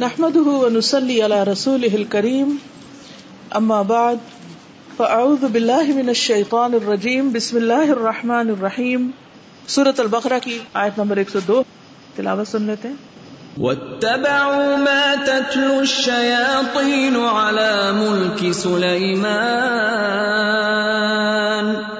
نحمده ونصلي على رسوله الكريم. اما بعد فاعوذ بالله من الشيطان الرجيم. بسم الله الرحمن الرحيم. سورة البقرہ کی آیت نمبر 102 تلاوت سن لیتے ہیں. واتبعوا ما تتلو الشياطين على ملك سليمان.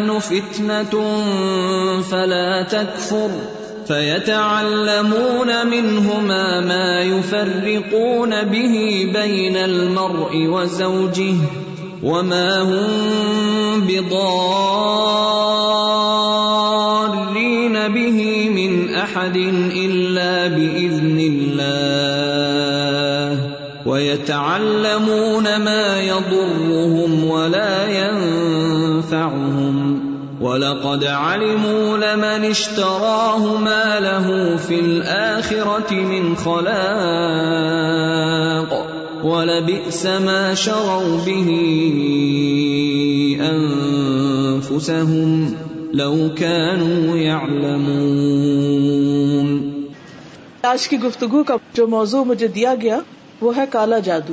نحن فتنه فلا تكفر فيتعلمون منهما ما يفرقون به بين المرء وزوجه وما هم بضارين به من احد الا باذن الله ويتعلمون ما يضرهم ولا ولقد علموا لمن اشتراه ما له في الاخره من خلاق ولبئس ما شروا به انفسهم لو كانوا يعلمون آج کی گفتگو کا جو موضوع مجھے دیا گیا وہ ہے کالا جادو۔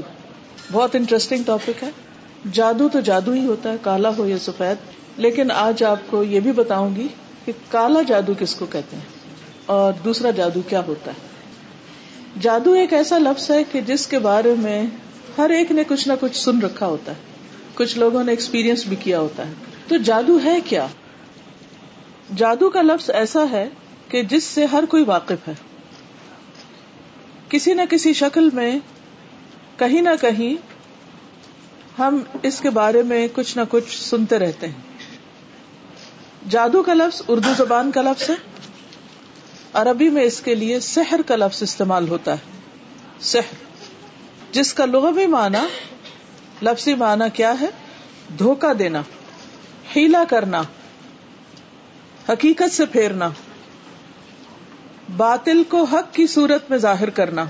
بہت انٹرسٹنگ ٹاپک ہے۔ جادو تو جادو ہی ہوتا ہے، کالا ہو یا سفید۔ لیکن آج آپ کو یہ بھی بتاؤں گی کہ کالا جادو کس کو کہتے ہیں اور دوسرا جادو کیا ہوتا ہے؟ جادو ایک ایسا لفظ ہے کہ جس کے بارے میں ہر ایک نے کچھ نہ کچھ سن رکھا ہوتا ہے، کچھ لوگوں نے ایکسپیرئنس بھی کیا ہوتا ہے۔ تو جادو ہے کیا؟ جادو کا لفظ ایسا ہے کہ جس سے ہر کوئی واقف ہے۔ کسی نہ کسی شکل میں کہیں نہ کہیں ہم اس کے بارے میں کچھ نہ کچھ سنتے رہتے ہیں۔ جادو کا لفظ اردو زبان کا لفظ ہے۔ عربی میں اس کے لیے سحر کا لفظ استعمال ہوتا ہے۔ سحر۔ جس کا لغوی معنی، لفظی معنی کیا ہے؟ دھوکا دینا، ہیلا کرنا، حقیقت سے پھیرنا، باطل کو حق کی صورت میں ظاہر کرنا۔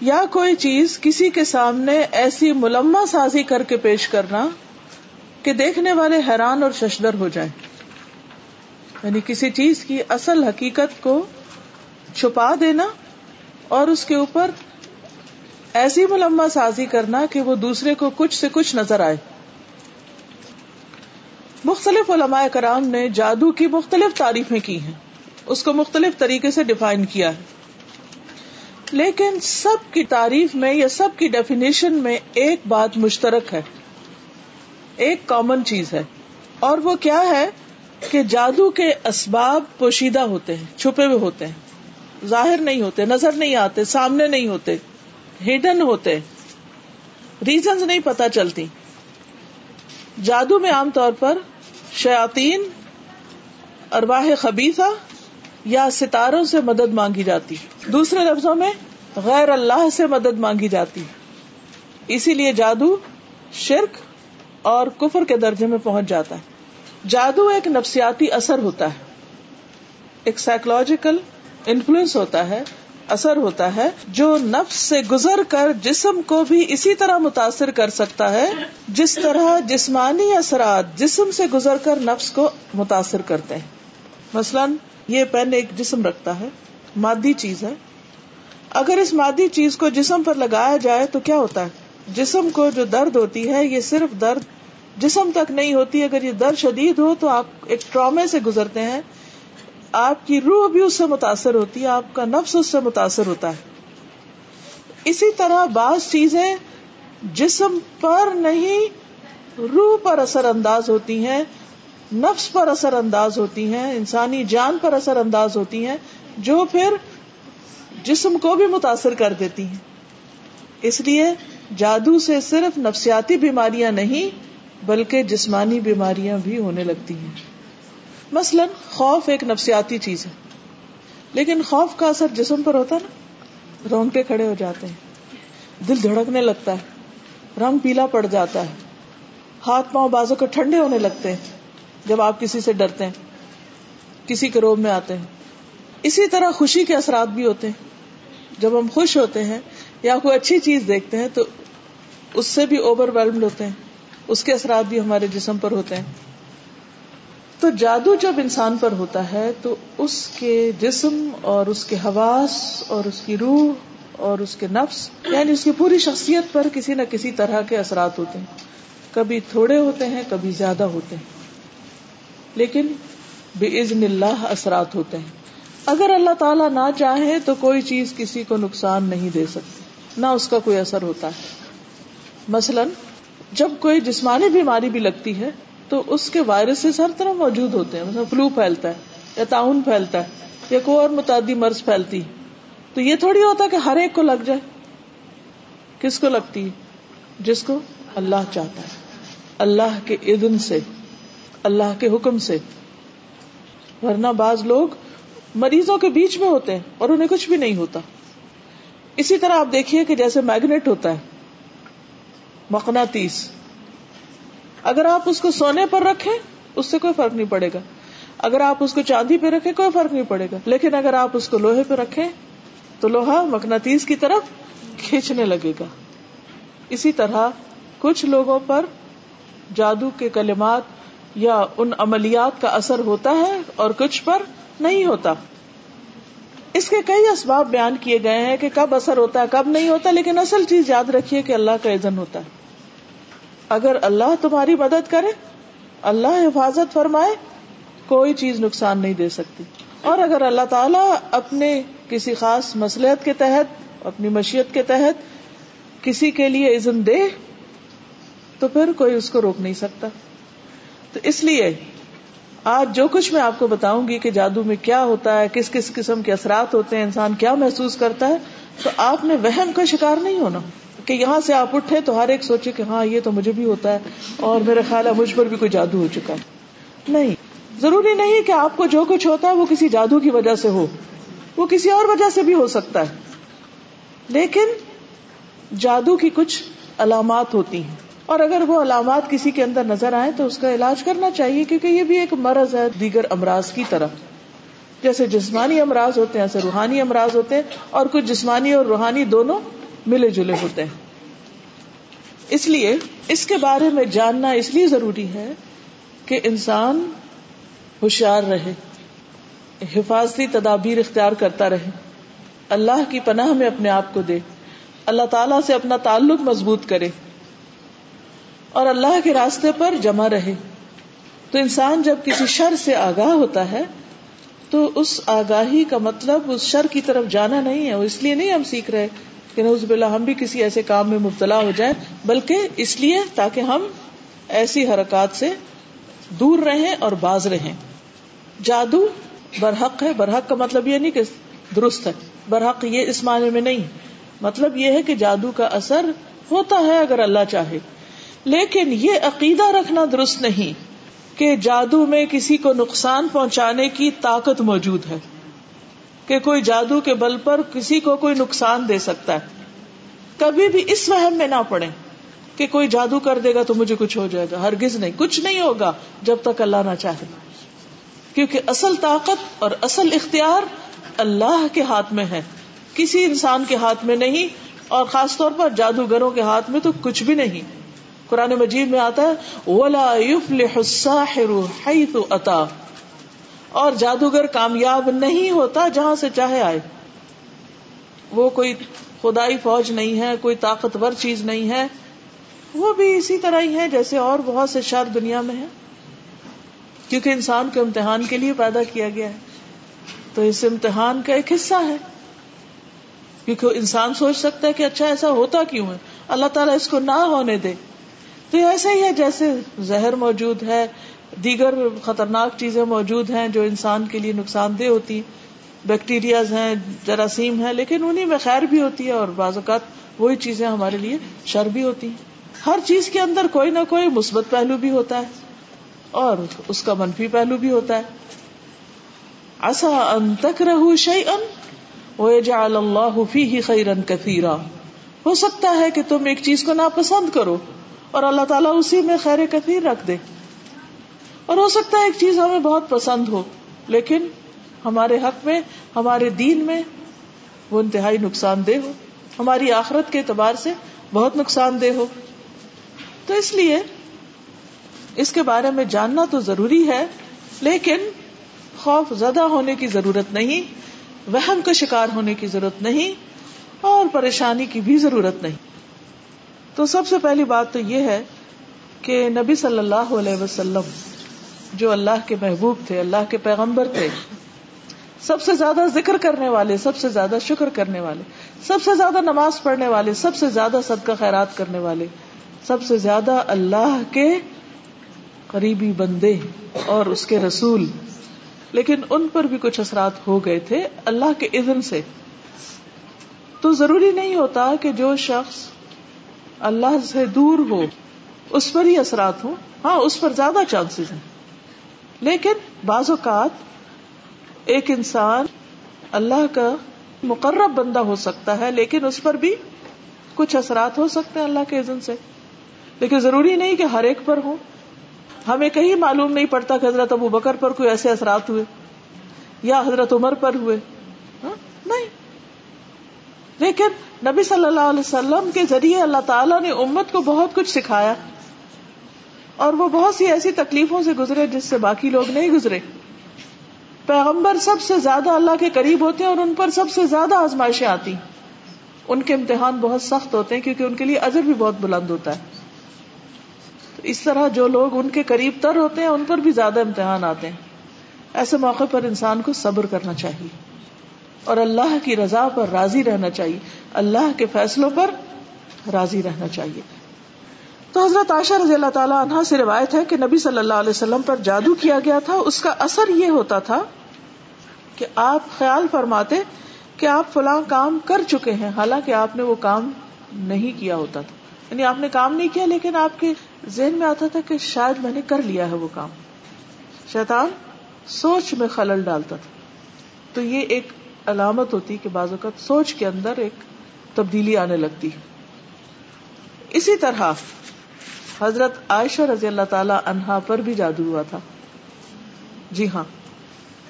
یا کوئی چیز کسی کے سامنے ایسی ملما سازی کر کے پیش کرنا کہ دیکھنے والے حیران اور ششدر ہو جائیں۔ یعنی کسی چیز کی اصل حقیقت کو چھپا دینا اور اس کے اوپر ایسی ملما سازی کرنا کہ وہ دوسرے کو کچھ سے کچھ نظر آئے۔ مختلف علماء کرام نے جادو کی مختلف تعریفیں کی ہیں۔ اس کو مختلف طریقے سے ڈیفائن کیا ہے۔ لیکن سب کی تعریف میں یا سب کی ڈیفینیشن میں ایک بات مشترک ہے۔ ایک کامن چیز ہے۔ اور وہ کیا ہے کہ جادو کے اسباب پوشیدہ ہوتے ہیں، چھپے ہوئے ہوتے ہیں۔ ظاہر نہیں ہوتے، نظر نہیں آتے، سامنے نہیں ہوتے ہڈن ہوتے۔ ریزنز نہیں پتا چلتی۔ جادو میں عام طور پر شیاتین ارواہ خبیصہ یا ستاروں سے مدد مانگی جاتی۔ دوسرے لفظوں میں غیر اللہ سے مدد مانگی جاتی۔ اسی لیے جادو شرک اور کفر کے درجے میں پہنچ جاتا ہے۔ جادو ایک نفسیاتی اثر ہوتا ہے۔ ایک سائیکولوجیکل انفلوئنس ہوتا ہے، اثر ہوتا ہے جو نفس سے گزر کر جسم کو بھی اسی طرح متاثر کر سکتا ہے، جس طرح جسمانی اثرات جسم سے گزر کر نفس کو متاثر کرتے ہیں۔ مثلاً، یہ پین ایک جسم رکھتا ہے، مادی چیز ہے۔ اگر اس مادی چیز کو جسم پر لگایا جائے تو کیا ہوتا ہے؟ جسم کو جو درد ہوتی ہے، یہ صرف درد جسم تک نہیں ہوتی، اگر یہ درد شدید ہو تو آپ ایک ٹرامے سے گزرتے ہیں۔ آپ کی روح بھی اس سے متاثر ہوتی ہے، آپ کا نفس اس سے متاثر ہوتا ہے۔ اسی طرح بعض چیزیں جسم پر نہیں، روح پر اثر انداز ہوتی ہیں، نفس پر اثر انداز ہوتی ہیں، انسانی جان پر اثر انداز ہوتی ہیں، جو پھر جسم کو بھی متاثر کر دیتی ہیں۔ اس لیے جادو سے صرف نفسیاتی بیماریاں نہیں بلکہ جسمانی بیماریاں بھی ہونے لگتی ہیں۔ مثلاً خوف ایک نفسیاتی چیز ہے، لیکن خوف کا اثر جسم پر ہوتا نا۔ رونگٹے کھڑے ہو جاتے ہیں، دل دھڑکنے لگتا ہے، رنگ پیلا پڑ جاتا ہے، ہاتھ پاؤں بازو کو ٹھنڈے ہونے لگتے ہیں جب آپ کسی سے ڈرتے ہیں، کسی کے روب میں آتے ہیں۔ اسی طرح خوشی کے اثرات بھی ہوتے ہیں۔ جب ہم خوش ہوتے ہیں یا کوئی اچھی چیز دیکھتے ہیں تو اس سے بھی اوور ویلڈ ہوتے ہیں۔ اس کے اثرات بھی ہمارے جسم پر ہوتے ہیں۔ تو جادو جب انسان پر ہوتا ہے تو اس کے جسم اور اس کے حواس اور اس کی روح اور اس کے نفس یعنی اس کی پوری شخصیت پر کسی نہ کسی طرح کے اثرات ہوتے ہیں۔ کبھی تھوڑے ہوتے ہیں، کبھی زیادہ ہوتے ہیں۔ لیکن بے عزن اللہ اثرات ہوتے ہیں۔ اگر اللہ تعالیٰ نہ چاہے تو کوئی چیز کسی کو نقصان نہیں دے سکتی۔ نہ اس کا کوئی اثر ہوتا ہے۔ مثلاً، جب کوئی جسمانی بیماری بھی لگتی ہے، تو اس کے وائرسز ہر طرح موجود ہوتے ہیں۔ مثلا، فلو پھیلتا ہے یا تعاون پھیلتا ہے یا کوئی اور متعدی مرض پھیلتی تو یہ تھوڑی ہوتا کہ ہر ایک کو لگ جائے۔ کس کو لگتی ہے؟ جس کو اللہ چاہتا ہے۔ اللہ کے ادن سے، اللہ کے حکم سے۔ ورنہ بعض لوگ مریضوں کے بیچ میں ہوتے ہیں اور انہیں کچھ بھی نہیں ہوتا۔ اسی طرح آپ دیکھیے کہ جیسے میگنیٹ ہوتا ہے مقنا تیس اگر آپ اس کو سونے پر رکھیں، اس سے کوئی فرق نہیں پڑے گا۔ اگر آپ اس کو چاندی پہ رکھیں، کوئی فرق نہیں پڑے گا۔ لیکن اگر آپ اس کو لوہے پہ رکھیں، تو لوہا مقناطیس کی طرف کھینچنے لگے گا۔ اسی طرح کچھ لوگوں پر جادو کے کلمات یا ان عملیات کا اثر ہوتا ہے اور کچھ پر نہیں ہوتا۔ اس کے کئی اسباب بیان کیے گئے ہیں کہ کب اثر ہوتا ہے، کب نہیں ہوتا، لیکن اصل چیز یاد رکھیے کہ اللہ کا عزن ہوتا ہے۔ اگر اللہ تمہاری مدد کرے، اللہ حفاظت فرمائے، کوئی چیز نقصان نہیں دے سکتی۔ اور اگر اللہ تعالیٰ اپنے کسی خاص مسلحت کے تحت، اپنی مشیت کے تحت کسی کے لیے عزن دے، تو پھر کوئی اس کو روک نہیں سکتا۔ تو اس لیے آج جو کچھ میں آپ کو بتاؤں گی کہ جادو میں کیا ہوتا ہے، کس کس قسم کے اثرات ہوتے ہیں، انسان کیا محسوس کرتا ہے، تو آپ نے وہم کا شکار نہیں ہونا کہ یہاں سے آپ اٹھے تو ہر ایک سوچے کہ ہاں یہ تو مجھے بھی ہوتا ہے اور میرا خیال ہے مجھ پر بھی کوئی جادو ہو چکا ہے۔ نہیں، ضروری نہیں کہ آپ کو جو کچھ ہوتا ہے وہ کسی جادو کی وجہ سے ہو، وہ کسی اور وجہ سے بھی ہو سکتا ہے۔ لیکن جادو کی کچھ علامات ہوتی ہیں۔ اور اگر وہ علامات کسی کے اندر نظر آئے تو اس کا علاج کرنا چاہیے، کیونکہ یہ بھی ایک مرض ہے دیگر امراض کی طرح جیسے جسمانی امراض ہوتے ہیں ایسے روحانی امراض ہوتے ہیں، اور کچھ جسمانی اور روحانی دونوں ملے جلے ہوتے ہیں۔ اس لیے اس کے بارے میں جاننا اس لیے ضروری ہے کہ انسان ہوشیار رہے، حفاظتی تدابیر اختیار کرتا رہے۔ اللہ کی پناہ میں اپنے آپ کو دے، اللہ تعالی سے اپنا تعلق مضبوط کرے۔ اور اللہ کے راستے پر جمع رہے۔ تو انسان جب کسی شر سے آگاہ ہوتا ہے، تو اس آگاہی کا مطلب اس شر کی طرف جانا نہیں ہے۔ اس لیے نہیں ہم سیکھ رہے کہ نوز بلا ہم بھی کسی ایسے کام میں مبتلا ہو جائیں، بلکہ اس لیے تاکہ ہم ایسی حرکات سے دور رہیں اور باز رہیں۔ جادو برحق ہے۔ برحق کا مطلب یہ نہیں کہ درست ہے۔ برحق یہ اس معنی میں نہیں۔ مطلب یہ ہے کہ جادو کا اثر ہوتا ہے اگر اللہ چاہے۔ لیکن یہ عقیدہ رکھنا درست نہیں کہ جادو میں کسی کو نقصان پہنچانے کی طاقت موجود ہے، کہ کوئی جادو کے بل پر کسی کو کوئی نقصان دے سکتا ہے۔ کبھی بھی اس وہم میں نہ پڑے کہ کوئی جادو کر دے گا تو مجھے کچھ ہو جائے گا، ہرگز نہیں، کچھ نہیں ہوگا جب تک اللہ نہ چاہے۔ کیونکہ اصل طاقت اور اصل اختیار اللہ کے ہاتھ میں ہے۔ کسی انسان کے ہاتھ میں نہیں اور خاص طور پر جادوگروں کے ہاتھ میں تو کچھ بھی نہیں۔ قرآن مجید میں آتا ہے، ولا الساحر حيث اتا اور جادوگر کامیاب نہیں ہوتا جہاں سے چاہے آئے۔ وہ کوئی خدائی فوج نہیں ہے، کوئی طاقتور چیز نہیں ہے۔ وہ بھی اسی طرح ہی ہے جیسے اور بہت سے شر دنیا میں ہے کیونکہ انسان کو امتحان کے لیے پیدا کیا گیا ہے۔ تو اس امتحان کا ایک حصہ ہے۔ کیونکہ انسان سوچ سکتا ہے کہ اچھا ایسا ہوتا کیوں ہے؟ اللہ تعالیٰ اس کو نہ ہونے دے۔ تو ایسا ہی ہے جیسے زہر موجود ہے، دیگر خطرناک چیزیں موجود ہیں جو انسان کے لیے نقصان دہ ہوتی بیکٹیریاز ہیں، جراثیم ہیں، لیکن انہیں میں خیر بھی ہوتی ہے اور بعض اوقات وہی چیزیں ہمارے لیے شر بھی ہوتی ہیں۔ ہر چیز کے اندر کوئی نہ کوئی مثبت پہلو بھی ہوتا ہے اور اس کا منفی پہلو بھی ہوتا ہے۔ ایسا ان تک رہ شعی ان وَيَجْعَلَ اللَّهُ فِيهِ ہو سکتا ہے کہ تم ایک چیز کو ناپسند کرو۔ اور اللہ تعالیٰ اسی میں خیر کثیر رکھ دے۔ اور ہو سکتا ہے ایک چیز ہمیں بہت پسند ہو، لیکن ہمارے حق میں، ہمارے دین میں وہ انتہائی نقصان دہ ہو۔ ہماری آخرت کے اعتبار سے بہت نقصان دہ ہو۔ تو اس لیے اس کے بارے میں جاننا تو ضروری ہے، لیکن خوف زدہ ہونے کی ضرورت نہیں، وہم کا شکار ہونے کی ضرورت نہیں، اور پریشانی کی بھی ضرورت نہیں۔ تو سب سے پہلی بات تو یہ ہے کہ نبی صلی اللہ علیہ وسلم جو اللہ کے محبوب تھے، اللہ کے پیغمبر تھے، سب سے زیادہ ذکر کرنے والے، سب سے زیادہ شکر کرنے والے، سب سے زیادہ نماز پڑھنے والے، سب سے زیادہ صدقہ خیرات کرنے والے، سب سے زیادہ اللہ کے قریبی بندے اور اس کے رسول۔ لیکن ان پر بھی کچھ اثرات ہو گئے تھے اللہ کے اذن سے۔ تو ضروری نہیں ہوتا کہ جو شخص اللہ سے دور ہو، اس پر ہی اثرات ہوں۔ ہاں اس پر زیادہ چانسز ہیں۔ لیکن بعض اوقات ایک انسان اللہ کا مقرب بندہ ہو سکتا ہے، لیکن اس پر بھی کچھ اثرات ہو سکتے ہیں اللہ کے عزن سے۔ لیکن ضروری نہیں کہ ہر ایک پر ہو ہمیں کہیں معلوم نہیں پڑتا کہ حضرت ابو بکر پر کوئی ایسے اثرات ہوئے یا حضرت عمر پر ہوئے۔ ہاں؟ نہیں۔ لیکن نبی صلی اللہ علیہ وسلم کے ذریعے اللہ تعالیٰ نے امت کو بہت کچھ سکھایا اور وہ بہت سی ایسی تکلیفوں سے گزرے جس سے باقی لوگ نہیں گزرے۔ پیغمبر سب سے زیادہ اللہ کے قریب ہوتے ہیں اور ان پر سب سے زیادہ آزمائشیں آتی ان کے امتحان بہت سخت ہوتے ہیں کیونکہ ان کے لیے اجر بھی بہت بلند ہوتا ہے۔ تو اس طرح جو لوگ ان کے قریب تر ہوتے ہیں، ان پر بھی زیادہ امتحان آتے ہیں۔ ایسے موقع پر انسان کو صبر کرنا چاہیے۔ اور اللہ کی رضا پر راضی رہنا چاہیے۔ اللہ کے فیصلوں پر راضی رہنا چاہیے۔ تو حضرت عائشہ رضی اللہ تعالیٰ عنہ سے روایت ہے کہ نبی صلی اللہ علیہ وسلم پر جادو کیا گیا تھا۔ اس کا اثر یہ ہوتا تھا کہ آپ خیال فرماتے کہ آپ فلاں کام کر چکے ہیں۔ حالانکہ آپ نے وہ کام نہیں کیا ہوتا تھا۔ یعنی آپ نے کام نہیں کیا، لیکن آپ کے ذہن میں آتا تھا کہ شاید میں نے کر لیا ہے وہ کام۔ شیطان سوچ میں خلل ڈالتا تھا۔ تو یہ ایک علامت ہوتی کہ بعض اوقات سوچ کے اندر ایک تبدیلی آنے لگتی اسی طرح حضرت عائشہ رضی اللہ تعالی عنہا پر بھی جادو ہوا تھا۔ جی ہاں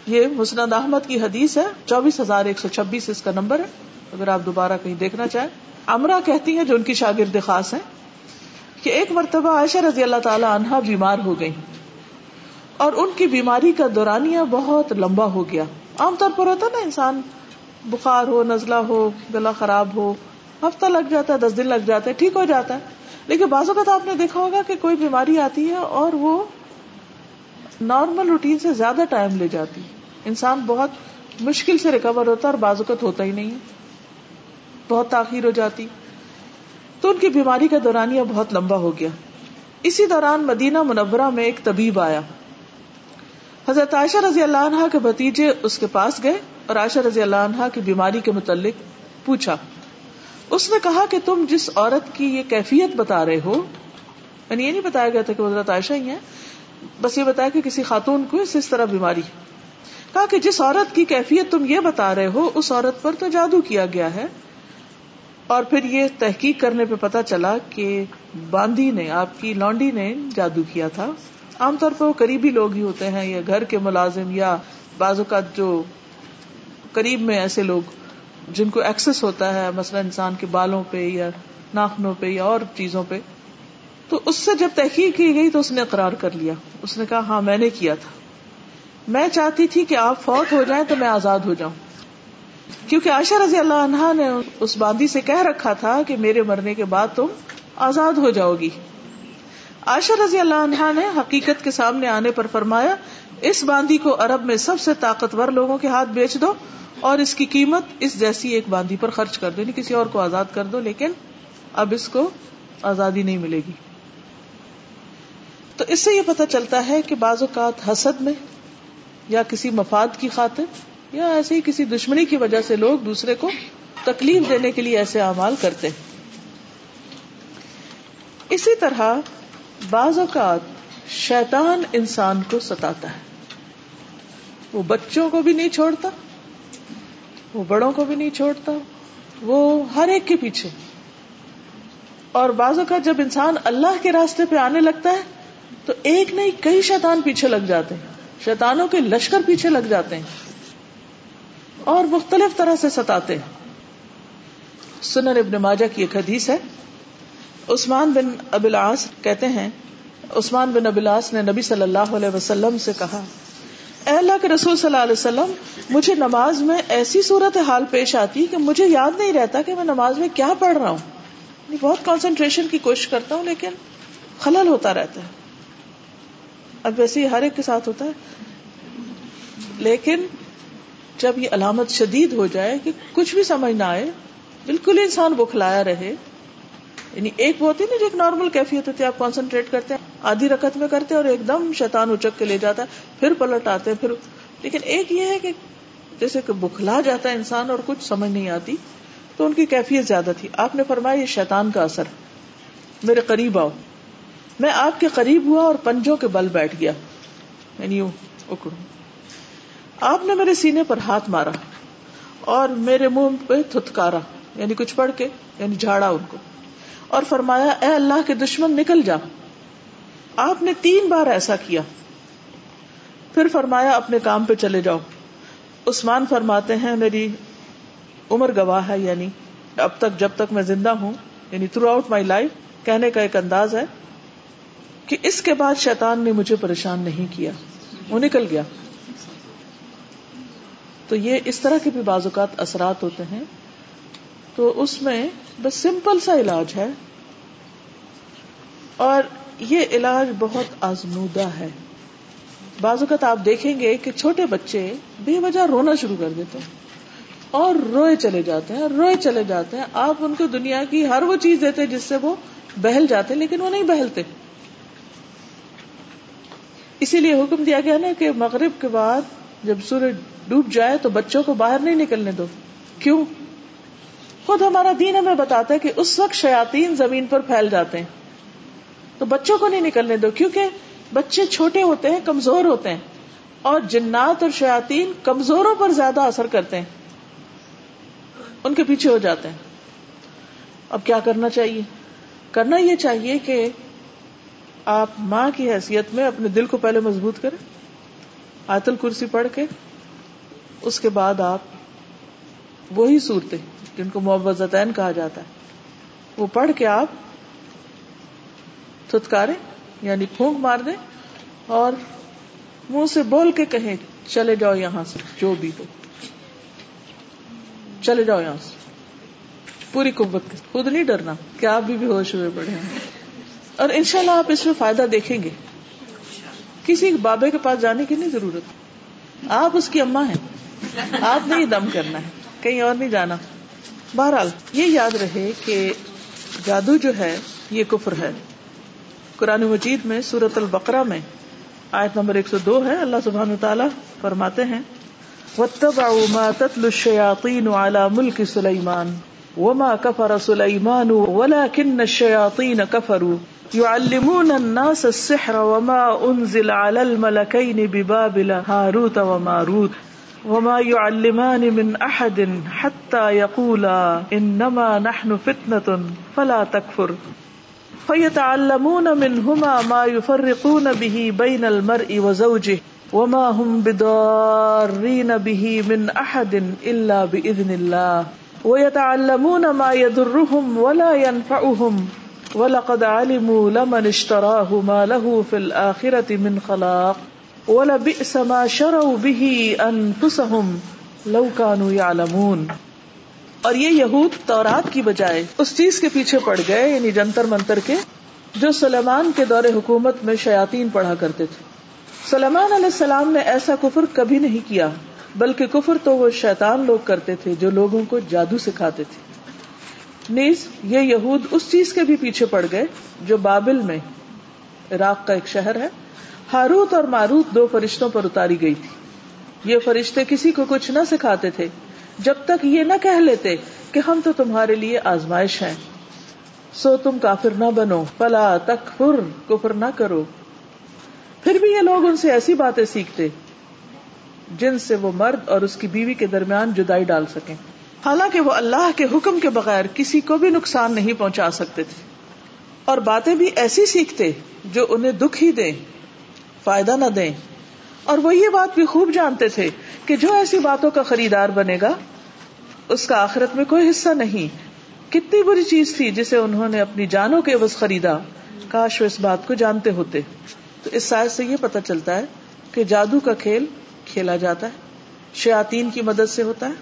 یہ مسند احمد کی حدیث ہے، چوبیس ہزار ایک سو چھبیس اس کا نمبر ہے۔ اگر آپ دوبارہ کہیں دیکھنا چاہیں۔ امرا کہتی ہیں، جو ان کی شاگرد خاص ہیں، کہ ایک مرتبہ عائشہ رضی اللہ تعالی عنہا بیمار ہو گئی اور ان کی بیماری کا دورانیہ بہت لمبا ہو گیا۔ عام طور پر ہوتا ہے نا انسان، بخار ہو، نزلہ ہو، گلا خراب ہو، ہفتہ لگ جاتا ہے، دس دن لگ جاتا ہے ٹھیک ہو جاتا ہے۔ لیکن بعض اوقات آپ نے دیکھا ہوگا کہ کوئی بیماری آتی ہے اور وہ نارمل روٹین سے زیادہ ٹائم لے جاتی انسان بہت مشکل سے ریکور ہوتا ہے اور بعض اوقات ہوتا ہی نہیں بہت تاخیر ہو جاتی۔ تو ان کی بیماری کا دورانیہ بہت لمبا ہو گیا۔ اسی دوران مدینہ منورہ میں ایک طبیب آیا۔ حضرت عائشہ رضی اللہ عنہ کے بھتیجے اس کے پاس گئے اور عائشہ رضی اللہ عنہ کی بیماری کے متعلق پوچھا۔ اس نے کہا کہ تم جس عورت کی یہ کیفیت بتا رہے ہو یعنی یہ نہیں بتایا گیا تھا کہ حضرت عائشہ ہی ہے بس یہ بتایا کہ کسی خاتون کو اس طرح بیماری کہا کہ جس عورت کی کیفیت تم یہ بتا رہے ہو، اس عورت پر تو جادو کیا گیا ہے۔ اور پھر یہ تحقیق کرنے پہ پتا چلا کہ باندھی نے، آپ کی لانڈی نے جادو کیا تھا۔ عام طور پر وہ قریبی لوگ ہی ہوتے ہیں یا گھر کے ملازم یا بعض اوقات جو قریب میں ایسے لوگ جن کو ایکسس ہوتا ہے، مثلا انسان کے بالوں پہ یا ناخنوں پہ یا اور چیزوں پہ۔ تو اس سے جب تحقیق کی گئی تو اس نے اقرار کر لیا۔ اس نے کہا ہاں میں نے کیا تھا۔ میں چاہتی تھی کہ آپ فوت ہو جائیں تو میں آزاد ہو جاؤں۔ کیونکہ عائشہ رضی اللہ عنہا نے اس باندھی سے کہہ رکھا تھا کہ میرے مرنے کے بعد تم آزاد ہو جاؤ گی۔ عائشہ رضی اللہ عنہا نے حقیقت کے سامنے آنے پر فرمایا، اس باندھی کو عرب میں سب سے طاقتور لوگوں کے ہاتھ بیچ دو اور اس کی قیمت اس جیسی ایک باندھی پر خرچ کر دو یعنی کسی اور کو آزاد کر دو، لیکن اب اس کو آزادی نہیں ملے گی۔ تو اس سے یہ پتا چلتا ہے کہ بعض اوقات حسد میں یا کسی مفاد کی خاطر یا ایسے ہی کسی دشمنی کی وجہ سے لوگ دوسرے کو تکلیف دینے کے لیے ایسے اعمال کرتے اسی طرح بعض اوقات شیطان انسان کو ستاتا ہے۔ وہ بچوں کو بھی نہیں چھوڑتا، وہ بڑوں کو بھی نہیں چھوڑتا، وہ ہر ایک کے پیچھے۔ اور بعضوں کا جب انسان اللہ کے راستے پہ آنے لگتا ہے، تو ایک نہیں کئی شیطان پیچھے لگ جاتے ہیں۔ شیطانوں کے لشکر پیچھے لگ جاتے ہیں۔ اور مختلف طرح سے ستاتے ہیں۔ سنن ابن ماجہ کی ایک حدیث ہے۔ عثمان بن ابلاس کہتے ہیں، عثمان بن ابلاس نے نبی صلی اللہ علیہ وسلم سے کہا، اے اللہ کے رسول صلی اللہ علیہ وسلم، مجھے نماز میں ایسی صورت حال پیش آتی کہ مجھے یاد نہیں رہتا کہ میں نماز میں کیا پڑھ رہا ہوں۔ یعنی بہت کانسنٹریشن کی کوشش کرتا ہوں، لیکن خلل ہوتا رہتا ہے۔ اب ویسے ہی ہر ایک کے ساتھ ہوتا ہے۔ لیکن جب یہ علامت شدید ہو جائے کہ کچھ بھی سمجھ نہ آئے، بالکل انسان بخلایا رہے یعنی ایک وہ ہوتی نا جو ایک نارمل کیفیت ہوتی ہے، آپ کانسنٹریٹ کرتے ہیں، آدھی رقط میں کرتے ہیں اور ایک دم شیطان اچک کے لے جاتا ہے، پھر پلٹ آتے ہیں، پھر۔ لیکن ایک یہ ہے کہ جیسے کہ بخلا جاتا ہے انسان اور کچھ سمجھ نہیں آتی، تو ان کی کیفیت زیادہ تھی۔ آپ نے فرمایا یہ شیطان کا اثر۔ میرے قریب آؤ۔ میں آپ کے قریب ہوا اور پنجوں کے بل بیٹھ گیا۔ یعنی اکڑوں۔ آپ نے میرے سینے پر ہاتھ مارا اور میرے منہ پہ تھتکارا یعنی کچھ پڑھ کے یعنی جھاڑا ان کو۔ اور فرمایا، اے اللہ کے دشمن، نکل جا۔ آپ نے تین بار ایسا کیا۔ پھر فرمایا، اپنے کام پہ چلے جاؤ۔ عثمان فرماتے ہیں، میری عمر گواہ ہے یعنی اب تک جب تک میں زندہ ہوں یعنی تھرو آؤٹ مائی لائف کہنے کا ایک انداز ہے کہ اس کے بعد شیطان نے مجھے پریشان نہیں کیا۔ وہ نکل گیا۔ تو یہ اس طرح کے بھی بعض اوقات اثرات ہوتے ہیں۔ تو اس میں بس سمپل سا علاج ہے اور یہ علاج بہت آزمودہ ہے۔ بعض اوقات آپ دیکھیں گے کہ چھوٹے بچے بے وجہ رونا شروع کر دیتے ہیں اور روئے چلے جاتے ہیں، روئے چلے جاتے ہیں۔ آپ ان کو دنیا کی ہر وہ چیز دیتے جس سے وہ بہل جاتے لیکن وہ نہیں بہلتے۔ اسی لیے حکم دیا گیا نا کہ مغرب کے بعد جب سورج ڈوب جائے تو بچوں کو باہر نہیں نکلنے دو۔ کیوں؟ خود ہمارا دین ہمیں بتاتا ہے کہ اس وقت شیاتین زمین پر پھیل جاتے ہیں۔ تو بچوں کو نہیں نکلنے دو، کیونکہ بچے چھوٹے ہوتے ہیں، کمزور ہوتے ہیں۔ اور جنات اور شیاتین کمزوروں پر زیادہ اثر کرتے ہیں۔ ان کے پیچھے ہو جاتے ہیں۔ اب کیا کرنا چاہیے؟ کرنا یہ چاہیے کہ آپ ماں کی حیثیت میں اپنے دل کو پہلے مضبوط کریں۔ آتل کرسی پڑھ کے، اس کے بعد آپ وہی صورتیں۔ جن کو معوضتین کہا جاتا ہے۔ وہ پڑھ کے آپ تھتکارے یعنی پھونک مار دیں اور منہ سے بول کے کہیں، چلے جاؤ یہاں سے، جو بھی ہو۔ چلے جاؤ یہاں سے۔ پوری قوت خود نہیں ڈرنا کہ آپ بھی ہوش ہوئے پڑے ہیں اور انشاءاللہ شاء آپ اس میں فائدہ دیکھیں گے۔ کسی بابے کے پاس جانے کی نہیں ضرورت۔ آپ اس کی اما ہیں۔ آپ نے ہی دم کرنا ہے۔ کہیں اور نہیں جانا۔ بہرحال، یہ یاد رہے کہ جادو جو ہے، یہ کفر ہے۔ قرآن مجید میں سورت البقرہ میں آیت نمبر ایک سو دو ہے، اللہ سبحان تعالیٰ فرماتے ہیں، وَاتَّبَعُوا مَا تَتْلُ الشَّيَاطِينُ عَلَى مُلْكِ سُلَيْمَانَ وَمَا كَفَرَ سُلَيْمَانُ وَلَكِنَّ الشَّيَاطِينَ كَفَرُوا۔ يُعَلِّمُونَ النَّاسَ السِّحْرَ وَمَا أُنزِلَ عَلَى الْمَلَكَيْنِ بِبَابِلَ هَارُوتَ وَمَارُوتَ۔ وما يعلمان من احد حتى يقولا انما نحن فتنة فلا تكفر. فيتعلمون منهما ما يفرقون به بين المرء وزوجه وما هم بضارين به من احد الا باذن الله. ويتعلمون ما يضرهم ولا ينفعهم. ولقد علموا لمن اشتراه ما له في الاخره من خلاق. اور یہ یہود تورات کی بجائے اس چیز کے پیچھے پڑ گئے یعنی جنتر منتر کے، جو سلیمان کے دور حکومت میں شیاتین پڑھا کرتے تھے۔ سلیمان علیہ السلام نے ایسا کفر کبھی نہیں کیا، بلکہ کفر تو وہ شیطان لوگ کرتے تھے جو لوگوں کو جادو سکھاتے تھے۔ نیز یہ یہود اس چیز کے بھی پیچھے پڑ گئے جو بابل میں، عراق کا ایک شہر ہے ہاروت اور ماروت دو فرشتوں پر اتاری گئی تھی۔ یہ فرشتے کسی کو کچھ نہ سکھاتے تھے۔ جب تک یہ نہ کہہ لیتے کہ ہم تو تمہارے لیے آزمائش ہیں۔ سو تم کافر نہ بنو۔ پلا تک کفر نہ کرو۔ پھر بھی یہ لوگ ان سے ایسی باتیں سیکھتے جن سے وہ مرد اور اس کی بیوی کے درمیان جدائی ڈال سکیں۔ حالانکہ وہ اللہ کے حکم کے بغیر کسی کو بھی نقصان نہیں پہنچا سکتے تھے۔ اور باتیں بھی ایسی سیکھتے جو انہیں دکھ ہی دیں۔ فائدہ نہ دیں۔ اور وہ یہ بات بھی خوب جانتے تھے کہ جو ایسی باتوں کا خریدار بنے گا، اس کا آخرت میں کوئی حصہ نہیں۔ کتنی بری چیز تھی جسے انہوں نے اپنی جانوں کے عوض خریدا۔ کاش وہ اس بات کو جانتے ہوتے۔ تو اس سائز سے یہ پتا چلتا ہے کہ جادو کا کھیل کھیلا جاتا ہے شیاتین کی مدد سے ہوتا ہے۔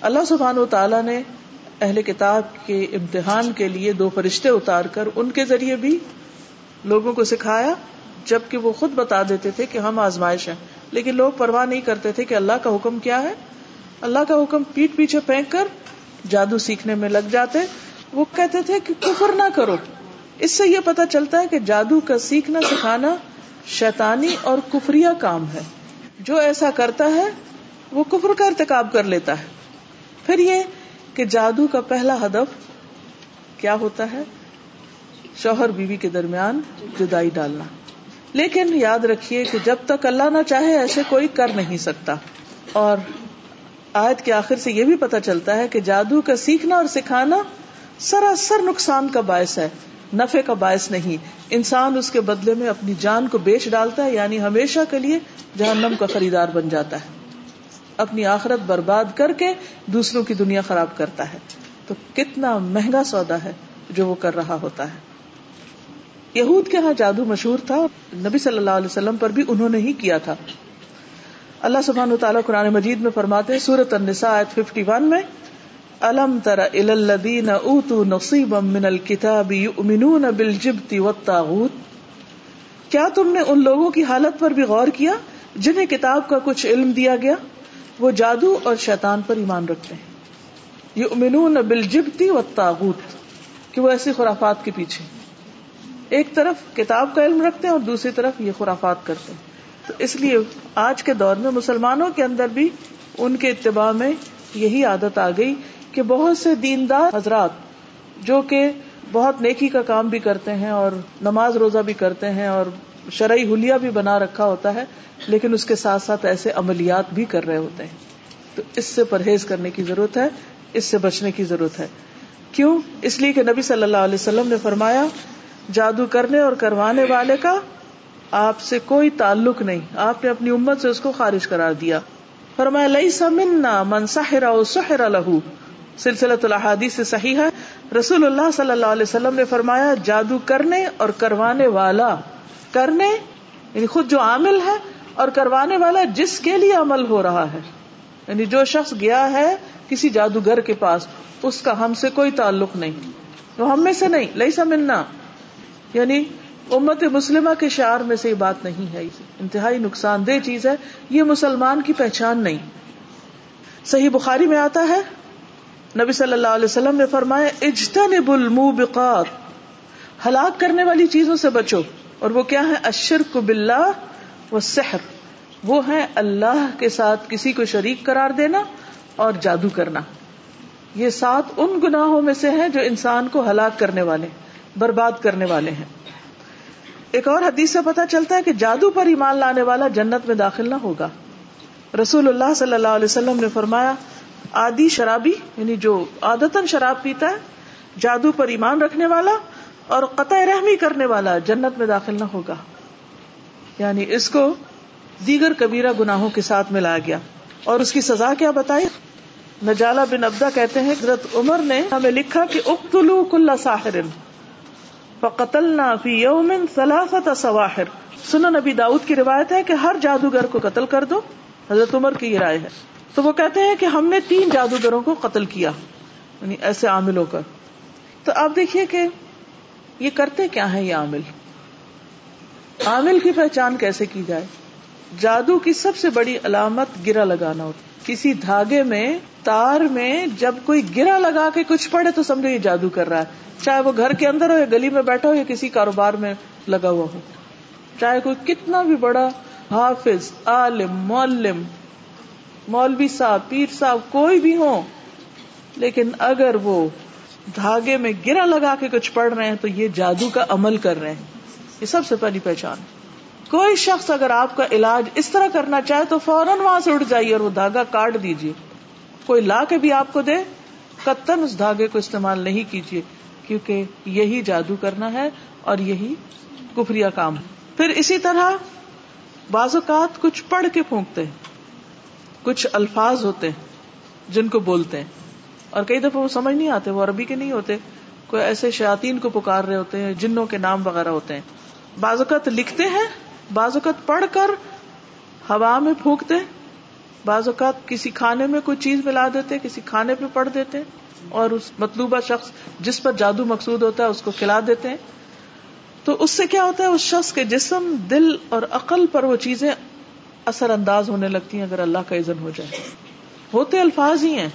اللہ سبحان و تعالیٰ نے اہل کتاب کے امتحان کے لیے دو فرشتے اتار کر ان کے ذریعے بھی لوگوں کو سکھایا۔ جبکہ وہ خود بتا دیتے تھے کہ ہم آزمائش ہیں۔ لیکن لوگ پرواہ نہیں کرتے تھے کہ اللہ کا حکم کیا ہے۔ اللہ کا حکم پیٹ پیچھے پھینک کر جادو سیکھنے میں لگ جاتے۔ وہ کہتے تھے کہ کفر نہ کرو۔ اس سے یہ پتا چلتا ہے کہ جادو کا سیکھنا، سکھانا شیطانی اور کفری کام ہے۔ جو ایسا کرتا ہے، وہ کفر کا ارتکاب کر لیتا ہے۔ پھر یہ کہ جادو کا پہلا ہدف کیا ہوتا ہے؟ شوہر بیوی کے درمیان جدائی ڈالنا۔ لیکن یاد رکھیے کہ جب تک اللہ نہ چاہے ایسے کوئی کر نہیں سکتا۔ اور آیت کے آخر سے یہ بھی پتا چلتا ہے کہ جادو کا سیکھنا اور سکھانا سراسر نقصان کا باعث ہے نفے کا باعث نہیں۔ انسان اس کے بدلے میں اپنی جان کو بیچ ڈالتا ہے یعنی ہمیشہ کے لیے جہنم کا خریدار بن جاتا ہے۔ اپنی آخرت برباد کر کے دوسروں کی دنیا خراب کرتا ہے۔ تو کتنا مہنگا سودا ہے جو وہ کر رہا ہوتا ہے۔ یہود کے ہاں جادو مشہور تھا، نبی صلی اللہ علیہ وسلم پر بھی انہوں نے ہی کیا تھا۔ اللہ سبحانہ تعالیٰ قرآن مجید میں فرماتے سورت النساء 51 میں، الم تر الذین اوتوا نصیبا من الكتاب یؤمنون بالجبت والطاغوت۔ کیا تم نے ان لوگوں کی حالت پر بھی غور کیا جنہیں کتاب کا کچھ علم دیا گیا؟ وہ جادو اور شیطان پر ایمان رکھتے ہیں۔ یؤمنون بالجبت والطاغوت، کہ وہ ایسی خرافات کے پیچھے۔ ایک طرف کتاب کا علم رکھتے ہیں اور دوسری طرف یہ خرافات کرتے ہیں۔ تو اس لیے آج کے دور میں مسلمانوں کے اندر بھی ان کے اتباع میں یہی عادت آ گئی کہ بہت سے دیندار حضرات جو کہ بہت نیکی کا کام بھی کرتے ہیں اور نماز روزہ بھی کرتے ہیں اور شرعی حلیہ بھی بنا رکھا ہوتا ہے، لیکن اس کے ساتھ ساتھ ایسے عملیات بھی کر رہے ہوتے ہیں۔ تو اس سے پرہیز کرنے کی ضرورت ہے، اس سے بچنے کی ضرورت ہے۔ کیوں؟ اس لیے کہ نبی صلی اللہ علیہ وسلم نے فرمایا جادو کرنے اور کروانے والے کا آپ سے کوئی تعلق نہیں۔ آپ نے اپنی امت سے اس کو خارج کرا دیا۔ فرمایا لئی سمنا من سحرا لہو سلسلہ الحادی سے صحیح ہے رسول اللہ صلی اللہ علیہ وسلم نے فرمایا، جادو کرنے اور کروانے والا، کرنے یعنی خود جو عامل ہے، اور کروانے والا جس کے لیے عمل ہو رہا ہے۔ یعنی جو شخص گیا ہے کسی جادوگر کے پاس، اس کا ہم سے کوئی تعلق نہیں۔ وہ ہم میں سے نہیں۔ لئی سمنا یعنی امت مسلمہ کے شعر میں سے یہ بات نہیں ہے انتہائی نقصان دہ چیز ہے، یہ مسلمان کی پہچان نہیں۔ صحیح بخاری میں آتا ہے، نبی صلی اللہ علیہ وسلم نے فرمایا اجتنب الموبقات۔ ہلاک کرنے والی چیزوں سے بچو۔ اور وہ کیا ہے؟ اشرک باللہ و وہ ہے اللہ کے ساتھ کسی کو شریک قرار دینا اور جادو کرنا۔ یہ سات ان گناہوں میں سے ہیں جو انسان کو ہلاک کرنے والے۔ برباد کرنے والے ہیں۔ ایک اور حدیث سے پتا چلتا ہے کہ جادو پر ایمان لانے والا جنت میں داخل نہ ہوگا۔ رسول اللہ صلی اللہ علیہ وسلم نے فرمایا آدی شرابی یعنی جو عادتن شراب پیتا ہے، جادو پر ایمان رکھنے والا اور قطع رحمی کرنے والا جنت میں داخل نہ ہوگا۔ یعنی اس کو دیگر کبیرہ گناہوں کے ساتھ ملایا گیا۔ اور اس کی سزا کیا بتائی؟ نجالہ بن ابدا کہتے ہیں، حضرت عمر نے ہمیں لکھا کہ اقتلوا کل ساحر فقتلنا فی یوم ثلاثت سواحر۔ سنن نبی داؤد کی روایت ہے کہ ہر جادوگر کو قتل کر دو، حضرت عمر کی یہ رائے ہے۔ تو وہ کہتے ہیں کہ ہم نے تین جادوگروں کو قتل کیا یعنی ایسے عامل ہو کر۔ تو آپ دیکھیے کہ یہ کرتے کیا ہے یہ عامل؟ عامل کی پہچان کیسے کی جائے؟ جادو کی سب سے بڑی علامت گرا لگانا ہوتا کسی دھاگے میں، تار میں جب کوئی گرا لگا کے کچھ پڑے تو سمجھو یہ جادو کر رہا ہے۔ چاہے وہ گھر کے اندر ہو یا گلی میں بیٹھا ہو یا کسی کاروبار میں لگا ہوا ہو۔ چاہے کوئی کتنا بھی بڑا حافظ، عالم، معلم، مولوی صاحب، پیر صاحب، کوئی بھی ہو، لیکن اگر وہ دھاگے میں گرا لگا کے کچھ پڑھ رہے ہیں تو یہ جادو کا عمل کر رہے ہیں۔ یہ سب سے پہلی پہچان۔ کوئی شخص اگر آپ کا علاج اس طرح کرنا چاہے تو فوراً وہاں سے اٹھ جائیے اور وہ دھاگا کاٹ دیجیے۔ کوئی لا کے بھی آپ کو دے، قطن اس دھاگے کو استعمال نہیں کیجیے، کیونکہ یہی جادو کرنا ہے اور یہی کفریا کام۔ پھر اسی طرح بعض اوقات کچھ پڑھ کے پھونکتے ہیں، کچھ الفاظ ہوتے ہیں جن کو بولتے ہیں۔ اور کئی دفعہ وہ سمجھ نہیں آتے، وہ عربی کے نہیں ہوتے، کوئی ایسے شاطین کو پکار رہے ہوتے ہیں، جنوں کے نام وغیرہ ہوتے ہیں۔ بعض اوقات لکھتے ہیں بعض اوقات پڑھ کر ہوا میں پھونکتے، بعض اوقات کسی کھانے میں کوئی چیز ملا دیتے، کسی کھانے پہ پڑھ دیتے اور اس مطلوبہ شخص جس پر جادو مقصود ہوتا ہے اس کو کھلا دیتے۔ ہیں تو اس سے کیا ہوتا ہے، اس شخص کے جسم، دل اور عقل پر وہ چیزیں اثر انداز ہونے لگتی ہیں اگر اللہ کا عزن ہو جائے۔ ہوتے الفاظ ہی ہیں،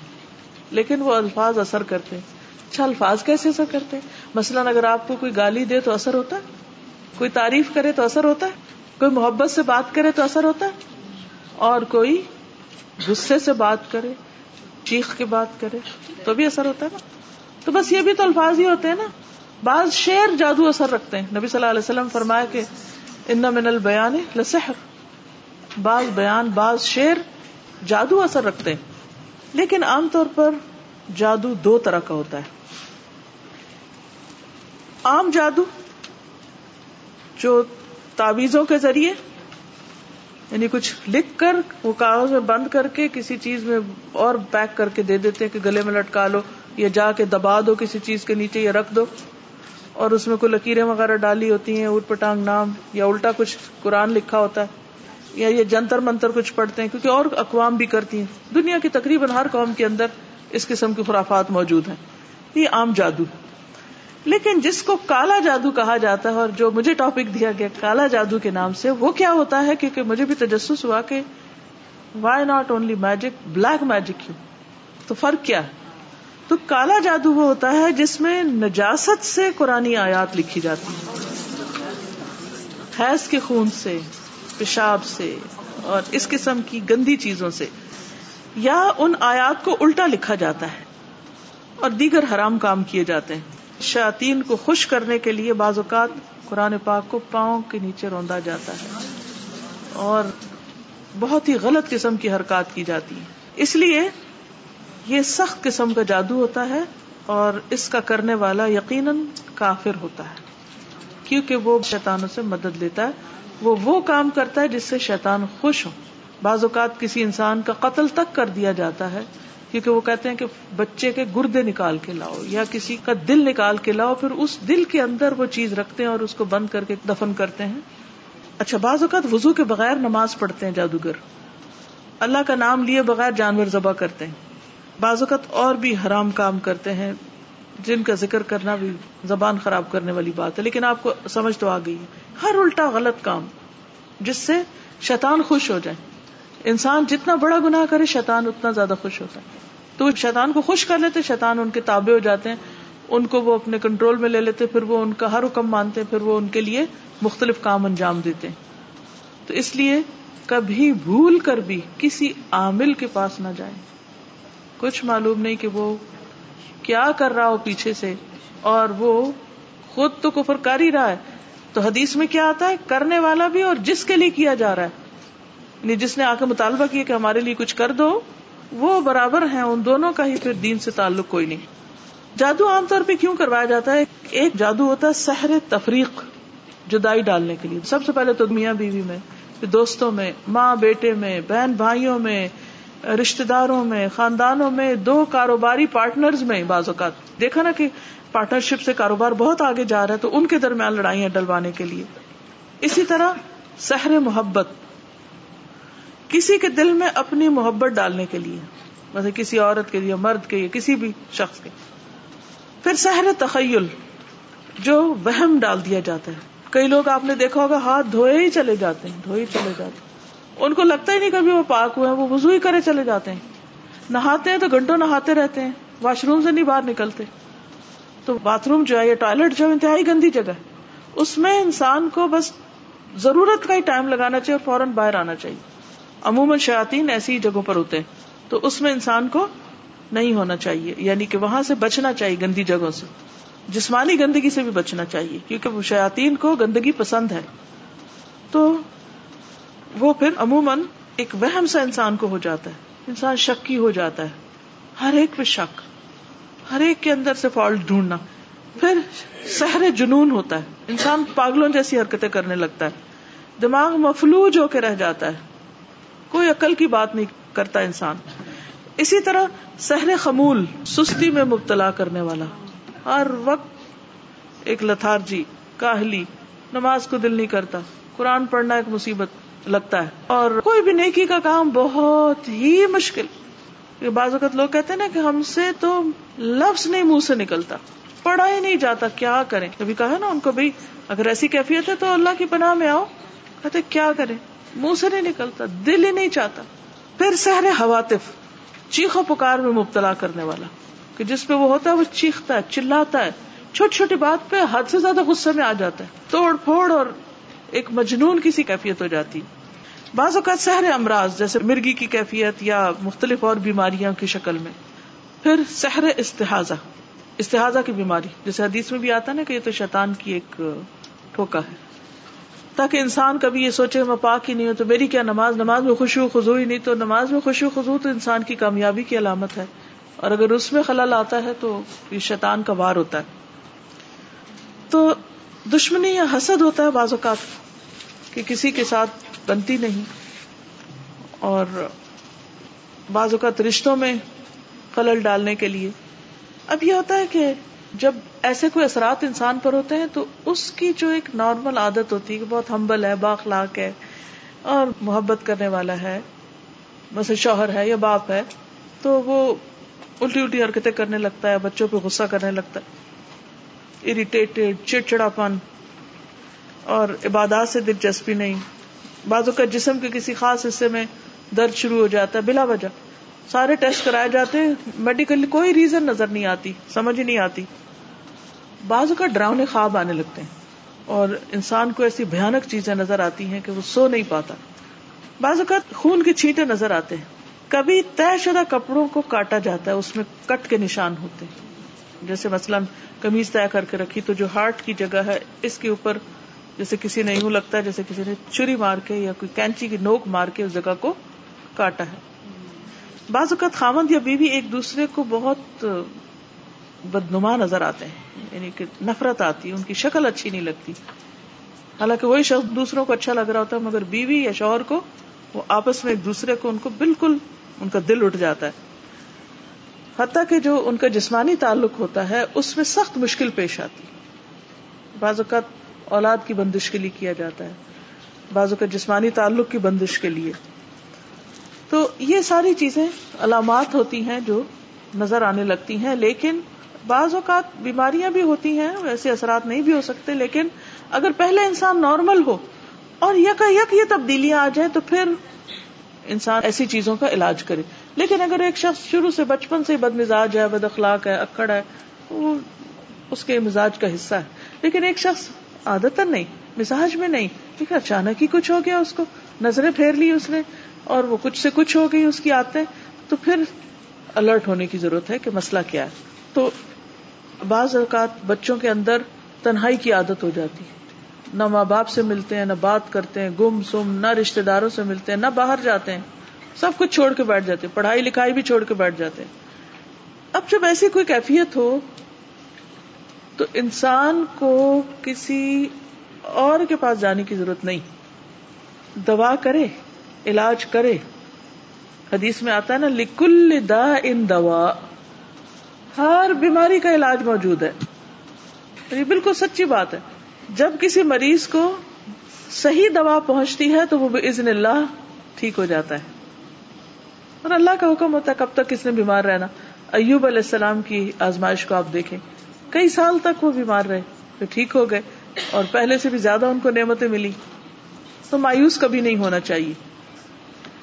لیکن وہ الفاظ اثر کرتے۔ اچھا الفاظ کیسے اثر کرتے؟ مثلاً اگر آپ کو کوئی گالی دے تو اثر ہوتا؟ ہے کوئی تعریف کرے تو اثر ہوتا؟ ہے کوئی محبت سے بات کرے تو اثر ہوتا ہے؟ اور کوئی غصے سے بات کرے، چیخ کے بات کرے تو بھی اثر ہوتا ہے نا؟ تو بس یہ بھی تو الفاظ ہی ہوتے ہیں نا۔ بعض شعر جادو اثر رکھتے ہیں۔ نبی صلی اللہ علیہ وسلم فرمایا کہ ان من البیان لسحر۔ بعض بیان، بعض شعر جادو اثر رکھتے ہیں۔ لیکن عام طور پر جادو دو طرح کا ہوتا ہے۔ عام جادو جو تعویذوں کے ذریعے یعنی کچھ لکھ کر وہ کاغذ میں بند کر کے کسی چیز میں اور پیک کر کے دے دیتے ہیں کہ گلے میں لٹکا لو یا جا کے دبا دو کسی چیز کے نیچے یا رکھ دو۔ اور اس میں کوئی لکیریں وغیرہ ڈالی ہوتی ہیں، اوٹ پٹانگ نام یا الٹا کچھ قرآن لکھا ہوتا ہے یا یہ جنتر منتر کچھ پڑھتے ہیں، کیونکہ اور اقوام بھی کرتی ہیں۔ دنیا کی تقریباً ہر قوم کے اندر اس قسم کی خرافات موجود ہیں۔ یہ عام جادو۔ لیکن جس کو کالا جادو کہا جاتا ہے اور جو مجھے ٹاپک دیا گیا کالا جادو کے نام سے، وہ کیا ہوتا ہے؟ کیونکہ مجھے بھی تجسس ہوا کہ why not only magic black magic you تو فرق کیا ہے؟ تو کالا جادو وہ ہوتا ہے جس میں نجاست سے قرآن آیات لکھی جاتی ہے حیض کے خون سے، پیشاب سے اور اس قسم کی گندی چیزوں سے یا ان آیات کو الٹا لکھا جاتا ہے اور دیگر حرام کام کیے جاتے ہیں۔ شاطین کو خوش کرنے کے لیے بعض اوقات قرآن پاک کو پاؤں کے نیچے روندا جاتا ہے اور بہت ہی غلط قسم کی حرکات کی جاتی ہے اس لیے یہ سخت قسم کا جادو ہوتا ہے اور اس کا کرنے والا یقیناً کافر ہوتا ہے۔ کیونکہ وہ شیطانوں سے مدد لیتا ہے۔ وہ وہ کام کرتا ہے جس سے شیطان خوش ہو بعض اوقات کسی انسان کا قتل تک کر دیا جاتا ہے۔ کیونکہ وہ کہتے ہیں کہ بچے کے گردے نکال کے لاؤ یا کسی کا دل نکال کے لاؤ، پھر اس دل کے اندر وہ چیز رکھتے ہیں اور اس کو بند کر کے دفن کرتے ہیں۔ اچھا بعض اوقات وزو کے بغیر نماز پڑھتے ہیں جادوگر۔ اللہ کا نام لیے بغیر جانور ذبح کرتے ہیں۔ بعض اوقات اور بھی حرام کام کرتے ہیں، جن کا ذکر کرنا بھی زبان خراب کرنے والی بات ہے، لیکن آپ کو سمجھ تو آ گئی ہے۔ ہر الٹا غلط کام، جس سے شیطان خوش ہو جائے۔ انسان جتنا بڑا گناہ کرے، شیطان اتنا زیادہ خوش ہوتا ہے۔ تو شیطان کو خوش کر لیتے، شیطان ان کے تابع ہو جاتے ہیں۔ ان کو وہ اپنے کنٹرول میں لے لیتے، پھر وہ ان کا ہر حکم مانتے پھر وہ ان کے لیے مختلف کام انجام دیتے تو اس لیے کبھی بھول کر بھی کسی عامل کے پاس نہ جائیں۔ کچھ معلوم نہیں کہ وہ کیا کر رہا ہو پیچھے سے، اور وہ خود تو کفر کر ہی رہا ہے۔ تو حدیث میں کیا آتا ہے؟ کرنے والا بھی اور جس کے لیے کیا جا رہا ہے۔ یعنی جس نے آ کے مطالبہ کیا کہ ہمارے لیے کچھ کر دو، وہ برابر ہیں، ان دونوں کا ہی پھر دین سے تعلق کوئی نہیں۔ جادو عام طور پہ کیوں کروایا جاتا ہے؟ ایک جادو ہوتا ہے سحر تفریق، جدائی ڈالنے کے لیے۔ سب سے پہلے تو میاں بیوی میں دوستوں میں، ماں بیٹے میں، بہن بھائیوں میں رشتے داروں میں، خاندانوں میں، دو کاروباری پارٹنرز میں بعض اوقات۔ دیکھا نا کہ پارٹنرشپ سے کاروبار بہت آگے جا رہا ہے، تو ان کے درمیان لڑائیاں ڈلوانے کے لیے۔ اسی طرح سحر محبت کسی کے دل میں اپنی محبت ڈالنے کے لیے ویسے کسی عورت کے لیے، مرد کے کسی بھی شخص کے۔ پھر سحر تخیل، جو وہم ڈال دیا جاتا ہے۔ کئی لوگ آپ نے دیکھا ہوگا، ہاتھ دھوئے ہی چلے جاتے ہیں، دھوئے ہی چلے جاتے ہیں۔ ان کو لگتا ہی نہیں کبھی وہ پاک ہوئے وہ وزو ہی کرے چلے جاتے ہیں۔ نہاتے ہیں تو گھنٹوں نہاتے رہتے ہیں، واش روم سے نہیں باہر نکلتے۔ تو باتھ روم جو ہے، یا ٹوائلٹ جو ہے، انتہائی گندی جگہ ہے۔ اس میں انسان کو بس ضرورت کا ہی ٹائم لگانا چاہیے اور فوراً باہر آنا چاہیے۔ عموماً شاطین ایسی جگہوں پر ہوتے ہیں۔ تو اس میں انسان کو نہیں ہونا چاہیے یعنی کہ وہاں سے بچنا چاہیے گندی جگہوں سے۔ جسمانی گندگی سے بھی بچنا چاہیے، کیونکہ وہ شاطین کو گندگی پسند ہے۔ تو وہ پھر عموماً ایک وہم سا انسان کو ہو جاتا ہے۔ انسان شکی ہو جاتا ہے۔ ہر ایک پہ شک، ہر ایک کے اندر سے فالٹ ڈھونڈنا۔ پھر سہر جنون ہوتا ہے۔ انسان پاگلوں جیسی حرکتیں کرنے لگتا ہے۔ دماغ مفلوج ہو کے رہ جاتا ہے۔ کوئی عقل کی بات نہیں کرتا انسان۔ اسی طرح سہر خمول سستی میں مبتلا کرنے والا۔ ہر وقت ایک لتھارجی، کاہلی، نماز کو دل نہیں کرتا۔ قرآن پڑھنا ایک مصیبت لگتا ہے۔ اور کوئی بھی نیکی کا کام بہت ہی مشکل۔ بعض اوقات لوگ کہتے ہیں نا کہ ہم سے تو لفظ نہیں منہ سے نکلتا۔ پڑھا ہی نہیں جاتا، کیا کریں؟ کبھی کہا نا ان کو بھی، اگر ایسی کیفیت ہے تو اللہ کی پناہ میں آؤ۔ کہتے کیا کریں؟ منہ سے نہیں نکلتا، دل ہی نہیں چاہتا۔ پھر سہر حواتف چیخو پکار میں مبتلا کرنے والا۔ کہ جس پہ وہ ہوتا ہے، وہ چیختا ہے، چلاتا ہے۔ چھوٹی چھوٹی بات پہ حد سے زیادہ غصے میں آ جاتا ہے۔ توڑ پھوڑ اور ایک مجنون کسی کیفیت ہو جاتی۔ بعض اوقات سہر امراض، جیسے مرگی کی کیفیت یا مختلف اور بیماریاں کی شکل میں۔ پھر سحر استحاظہ استحاظہ کی بیماری۔ جیسے حدیث میں بھی آتا نا کہ یہ تو شیطان کی ایک ٹھوکا ہے۔ تاکہ انسان کبھی یہ سوچے میں پاک ہی نہیں ہوں تو میری کیا نماز؟ نماز میں خوشی و خزو ہی نہیں، تو نماز میں خوشی و خزو تو انسان کی کامیابی کی علامت ہے۔ اور اگر اس میں خلل آتا ہے تو یہ شیطان کا وار ہوتا ہے۔ تو دشمنی یا حسد ہوتا ہے بعض اوقات کہ کسی کے ساتھ بنتی نہیں۔ اور بعض اوقات رشتوں میں خلل ڈالنے کے لیے۔ اب یہ ہوتا ہے کہ جب ایسے کوئی اثرات انسان پر ہوتے ہیں تو اس کی جو ایک نارمل عادت ہوتی ہے کہ بہت ہمبل ہے باخلاق ہے اور محبت کرنے والا ہے، مثلا شوہر ہے یا باپ ہے، تو وہ الٹی الٹی حرکتیں کرنے لگتا ہے، بچوں پہ غصہ کرنے لگتا ہے اریٹیٹڈ چڑچڑا پن اور عبادات سے دلچسپی نہیں۔ بازو کا جسم کے کسی خاص حصے میں درد شروع ہو جاتا ہے بلا وجہ۔ سارے ٹیسٹ کرائے جاتے ہیں میڈیکل کوئی ریزن نظر نہیں آتی، سمجھ ہی نہیں آتی۔ بعض کا ڈراؤنے خواب آنے لگتے ہیں اور انسان کو ایسی بھیانک چیزیں نظر آتی ہیں کہ وہ سو نہیں پاتا بعض اوقات خون کے چھینٹے نظر آتے ہیں کبھی طے شدہ کپڑوں کو کاٹا جاتا ہے، اس میں کٹ کے نشان ہوتے ہیں۔ جیسے مثلاً کمیز طے کر کے رکھی، تو جو ہارٹ کی جگہ ہے، اس کے اوپر جیسے کسی نے یوں لگتا ہے جیسے کسی نے چری مار کے یا کوئی کینچی کی نوک مار کے اس جگہ کو کاٹا ہے۔ بعض اوقات خامد یا بیوی ایک دوسرے کو بہت بدنما نظر آتے ہیں. یعنی کہ نفرت آتی ہے ان کی شکل اچھی نہیں لگتی. حالانکہ وہی شخص دوسروں کو اچھا لگ رہا ہوتا ہے، مگر بیوی یا شوہر کو، وہ آپس میں ایک دوسرے کو ان کو بالکل ان کا دل اٹھ جاتا ہے. حتیٰ کہ جو ان کا جسمانی تعلق ہوتا ہے، اس میں سخت مشکل پیش آتی. بعض اوقات اولاد کی بندش کے لیے کیا جاتا ہے، بعض اوقات جسمانی تعلق کی بندش کے لیے. تو یہ ساری چیزیں علامات ہوتی ہیں جو نظر آنے لگتی ہیں، لیکن بعض اوقات بیماریاں بھی ہوتی ہیں ویسے اثرات نہیں بھی ہو سکتے، لیکن اگر پہلے انسان نارمل ہو اور یک یک یہ تبدیلیاں آ جائیں تو پھر انسان ایسی چیزوں کا علاج کرے۔ لیکن اگر ایک شخص شروع سے بچپن سے بد مزاج ہے، بد اخلاق ہے، اکڑ ہے وہ اس کے مزاج کا حصہ ہے۔ لیکن ایک شخص عادت نہیں، مزاج میں نہیں لیکن اچانک ہی کچھ ہو گیا اس کو، نظریں پھیر لی اس نے اور وہ کچھ سے کچھ ہو گئی اس کی آتے تو پھر الرٹ ہونے کی ضرورت ہے کہ مسئلہ کیا ہے۔ تو بعض اوقات بچوں کے اندر تنہائی کی عادت ہو جاتی ہے۔ نہ ماں باپ سے ملتے ہیں، نہ بات کرتے ہیں، گم سم، نہ رشتے داروں سے ملتے ہیں، نہ باہر جاتے ہیں۔ سب کچھ چھوڑ کے بیٹھ جاتے ہیں، پڑھائی لکھائی بھی چھوڑ کے بیٹھ جاتے ہیں۔ اب جب ایسی کوئی کیفیت ہو، تو انسان کو کسی اور کے پاس جانے کی ضرورت نہیں۔ دوا کرے، علاج کرے۔ حدیث میں آتا ہے نا، لکل دا ان دوا۔ ہر بیماری کا علاج موجود ہے۔ یہ بالکل سچی بات ہے۔ جب کسی مریض کو صحیح دوا پہنچتی ہے تو وہ عزن اللہ ٹھیک ہو جاتا ہے۔ اور اللہ کا حکم ہوتا ہے کب تک کس نے بیمار رہنا۔ ایوب علیہ السلام کی آزمائش کو آپ دیکھیں۔ کئی سال تک وہ بیمار رہے، پھر ٹھیک ہو گئے۔ اور پہلے سے بھی زیادہ ان کو نعمتیں ملی۔ تو مایوس کبھی نہیں ہونا چاہیے۔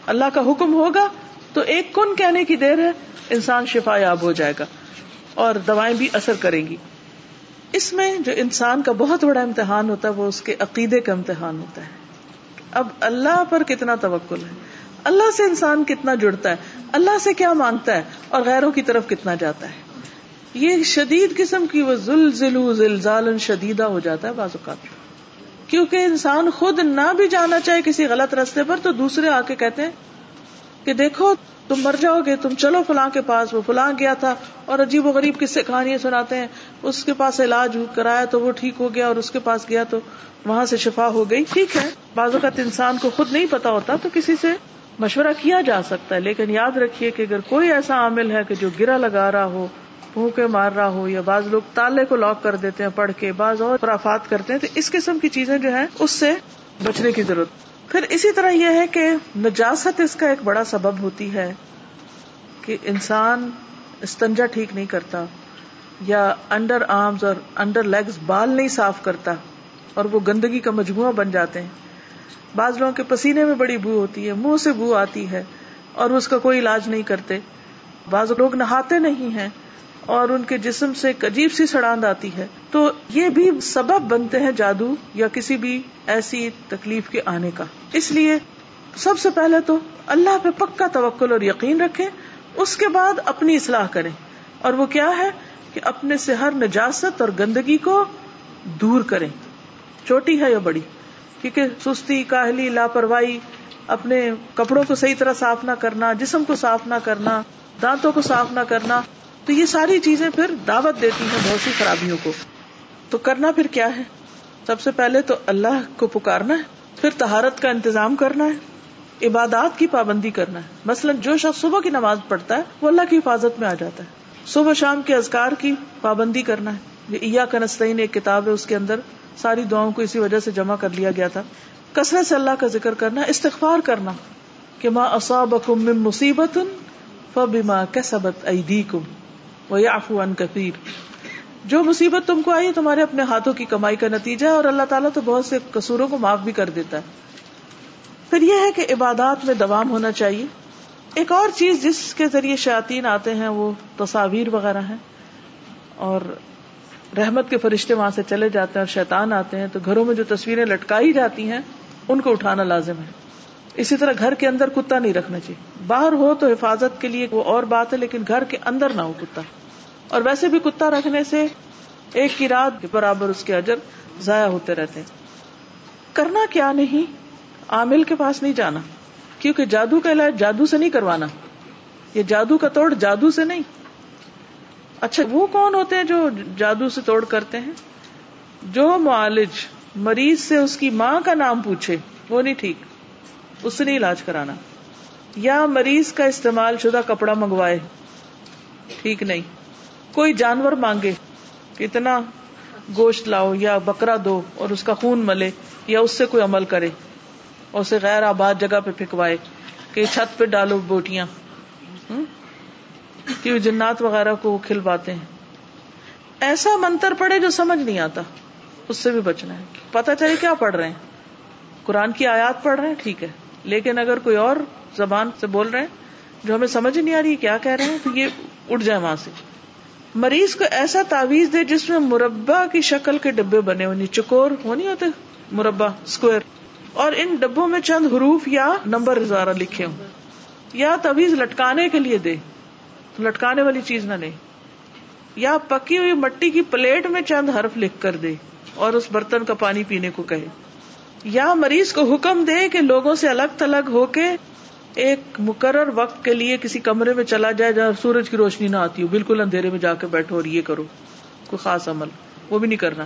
اللہ کا حکم ہوگا تو ایک کن کہنے کی دیر ہے، انسان شفا یاب ہو جائے گا۔ اور دوائیں بھی اثر کریں گی۔ اس میں جو انسان کا بہت بڑا امتحان ہوتا ہے وہ اس کے عقیدے کا امتحان ہوتا ہے۔ اب اللہ پر کتنا توکل ہے؟ اللہ سے انسان کتنا جڑتا ہے؟ اللہ سے کیا مانگتا ہے؟ اور غیروں کی طرف کتنا جاتا ہے؟ یہ شدید قسم کی وہ زلزلو، زلزال شدیدہ ہو جاتا ہے بعض اوقات۔ کیونکہ انسان خود نہ بھی جانا چاہے کسی غلط رستے پر تو دوسرے آ کے کہتے ہیں کہ دیکھو تم مر جاؤ گے، تم چلو فلاں کے پاس، وہ فلاں گیا تھا، اور عجیب و غریب کس سے کہانیاں سناتے ہیں۔ اس کے پاس علاج کرایا تو وہ ٹھیک ہو گیا اور اس کے پاس گیا تو وہاں سے شفا ہو گئی۔ ٹھیک ہے، بعض اوقات انسان کو خود نہیں پتا ہوتا تو کسی سے مشورہ کیا جا سکتا ہے، لیکن یاد رکھیے کہ اگر کوئی ایسا عامل ہے کہ جو گرا لگا رہا ہو بھوکے مار رہا ہو، یا بعض لوگ تالے کو لاک کر دیتے ہیں پڑھ کے، بعض اور خرافات کرتے ہیں، تو اس قسم کی چیزیں جو ہیں، اس سے بچنے کی ضرورت۔ پھر اسی طرح یہ ہے کہ نجاست اس کا ایک بڑا سبب ہوتی ہے کہ انسان استنجا ٹھیک نہیں کرتا یا انڈر آرمز اور انڈر لیگز بال نہیں صاف کرتا اور وہ گندگی کا مجموعہ بن جاتے ہیں۔ بعض لوگوں کے پسینے میں بڑی بو ہوتی ہے، منہ سے بو آتی ہے اور اس کا کوئی علاج نہیں کرتے۔ بعض لوگ نہاتے نہیں ہیں۔ اور ان کے جسم سے ایک عجیب سی سڑاند آتی ہے۔ تو یہ بھی سبب بنتے ہیں جادو یا کسی بھی ایسی تکلیف کے آنے کا۔ اس لیے سب سے پہلے تو اللہ پہ پکا توکل اور یقین رکھے اس کے بعد اپنی اصلاح کریں۔ اور وہ کیا ہے؟ کہ اپنے سے ہر نجاست اور گندگی کو دور کریں۔ چھوٹی ہے یا بڑی؟ کیونکہ سستی، کاہلی، لاپرواہی، اپنے کپڑوں کو صحیح طرح صاف نہ کرنا، جسم کو صاف نہ کرنا، دانتوں کو صاف نہ کرنا تو یہ ساری چیزیں پھر دعوت دیتی ہیں بہت سی خرابیوں کو۔ تو کرنا پھر کیا ہے؟ سب سے پہلے تو اللہ کو پکارنا ہے، پھر تہارت کا انتظام کرنا ہے، عبادات کی پابندی کرنا ہے۔ مثلاً جو شخص صبح کی نماز پڑھتا ہے، وہ اللہ کی حفاظت میں آ جاتا ہے۔ صبح شام کے ازکار کی پابندی کرنا ہے۔ یہ کنستین، ایک کتاب ہے، اس کے اندر ساری دعاؤں کو اسی وجہ سے جمع کر لیا گیا تھا۔ کثرت سے اللہ کا ذکر کرنا، استغفار کرنا کہ ماں اصابکم من مصیبت فبما کسبت ایدیکم۔ ویعفو عن کثیر جو مصیبت تم کو آئی تمہارے اپنے ہاتھوں کی کمائی کا نتیجہ ہے اور اللہ تعالیٰ تو بہت سے قصوروں کو معاف بھی کر دیتا ہے۔ پھر یہ ہے کہ عبادات میں دوام ہونا چاہیے۔ ایک اور چیز جس کے ذریعے شاطین آتے ہیں، وہ تصاویر وغیرہ ہیں۔ اور رحمت کے فرشتے وہاں سے چلے جاتے ہیں اور شیطان آتے ہیں، تو گھروں میں جو تصویریں لٹکائی جاتی ہیں، ان کو اٹھانا لازم ہے۔ اسی طرح گھر کے اندر کتا نہیں رکھنا چاہیے۔ باہر ہو تو حفاظت کے لیے وہ اور بات ہے، لیکن گھر کے اندر نہ ہو کتا۔ اور ویسے بھی کتا رکھنے سے ایک کی رات کے برابر اس کے اجر ضائع ہوتے رہتے۔ کرنا کیا نہیں؟ عامل کے پاس نہیں جانا۔ کیونکہ جادو کا علاج جادو سے نہیں کروانا۔ یہ جادو کا توڑ جادو سے نہیں۔ اچھا وہ کون ہوتے ہیں جو جادو سے توڑ کرتے ہیں؟ جو معالج مریض سے اس کی ماں کا نام پوچھے، وہ نہیں ٹھیک۔ اس سے نہیں علاج کرانا۔ یا مریض کا استعمال شدہ کپڑا منگوائے۔ ٹھیک نہیں۔ کوئی جانور مانگے۔ اتنا گوشت لاؤ یا بکرا دو اور اس کا خون ملے یا اس سے کوئی عمل کرے۔ اور اسے غیر آباد جگہ پہ پھینکوائے کہ چھت پہ ڈالو بوٹیاں۔ کہ جنات وغیرہ کو وہ کھلواتے ہیں۔ ایسا منتر پڑے جو سمجھ نہیں آتا۔ اس سے بھی بچنا ہے۔ پتا چلے کیا پڑھ رہے ہیں۔ قرآن کی آیات پڑھ رہے ہیں؟ ٹھیک ہے۔ لیکن اگر کوئی اور زبان سے بول رہے ہیں جو ہمیں سمجھ نہیں آ رہی کیا کہہ رہے ہیں، تو یہ اٹھ جائے وہاں سے۔ مریض کو ایسا تعویذ دے جس میں مربع کی شکل کے ڈبے بنے ہونی چکور ہو نہیں ہوتے، مربع اسکوئر اور ان ڈبوں میں چند حروف یا نمبر ازارہ لکھے ہوں۔ یا تعویذ لٹکانے کے لیے دے، تو لٹکانے والی چیز نہ لے۔ یا پکی ہوئی مٹی کی پلیٹ میں چند حرف لکھ کر دے اور اس برتن کا پانی پینے کو کہے۔ یا مریض کو حکم دے کہ لوگوں سے الگ تلگ ہو کے ایک مقرر وقت کے لیے کسی کمرے میں چلا جائے جہاں سورج کی روشنی نہ آتی ہو، بالکل اندھیرے میں جا کے بیٹھو اور یہ کرو، کوئی خاص عمل، وہ بھی نہیں کرنا۔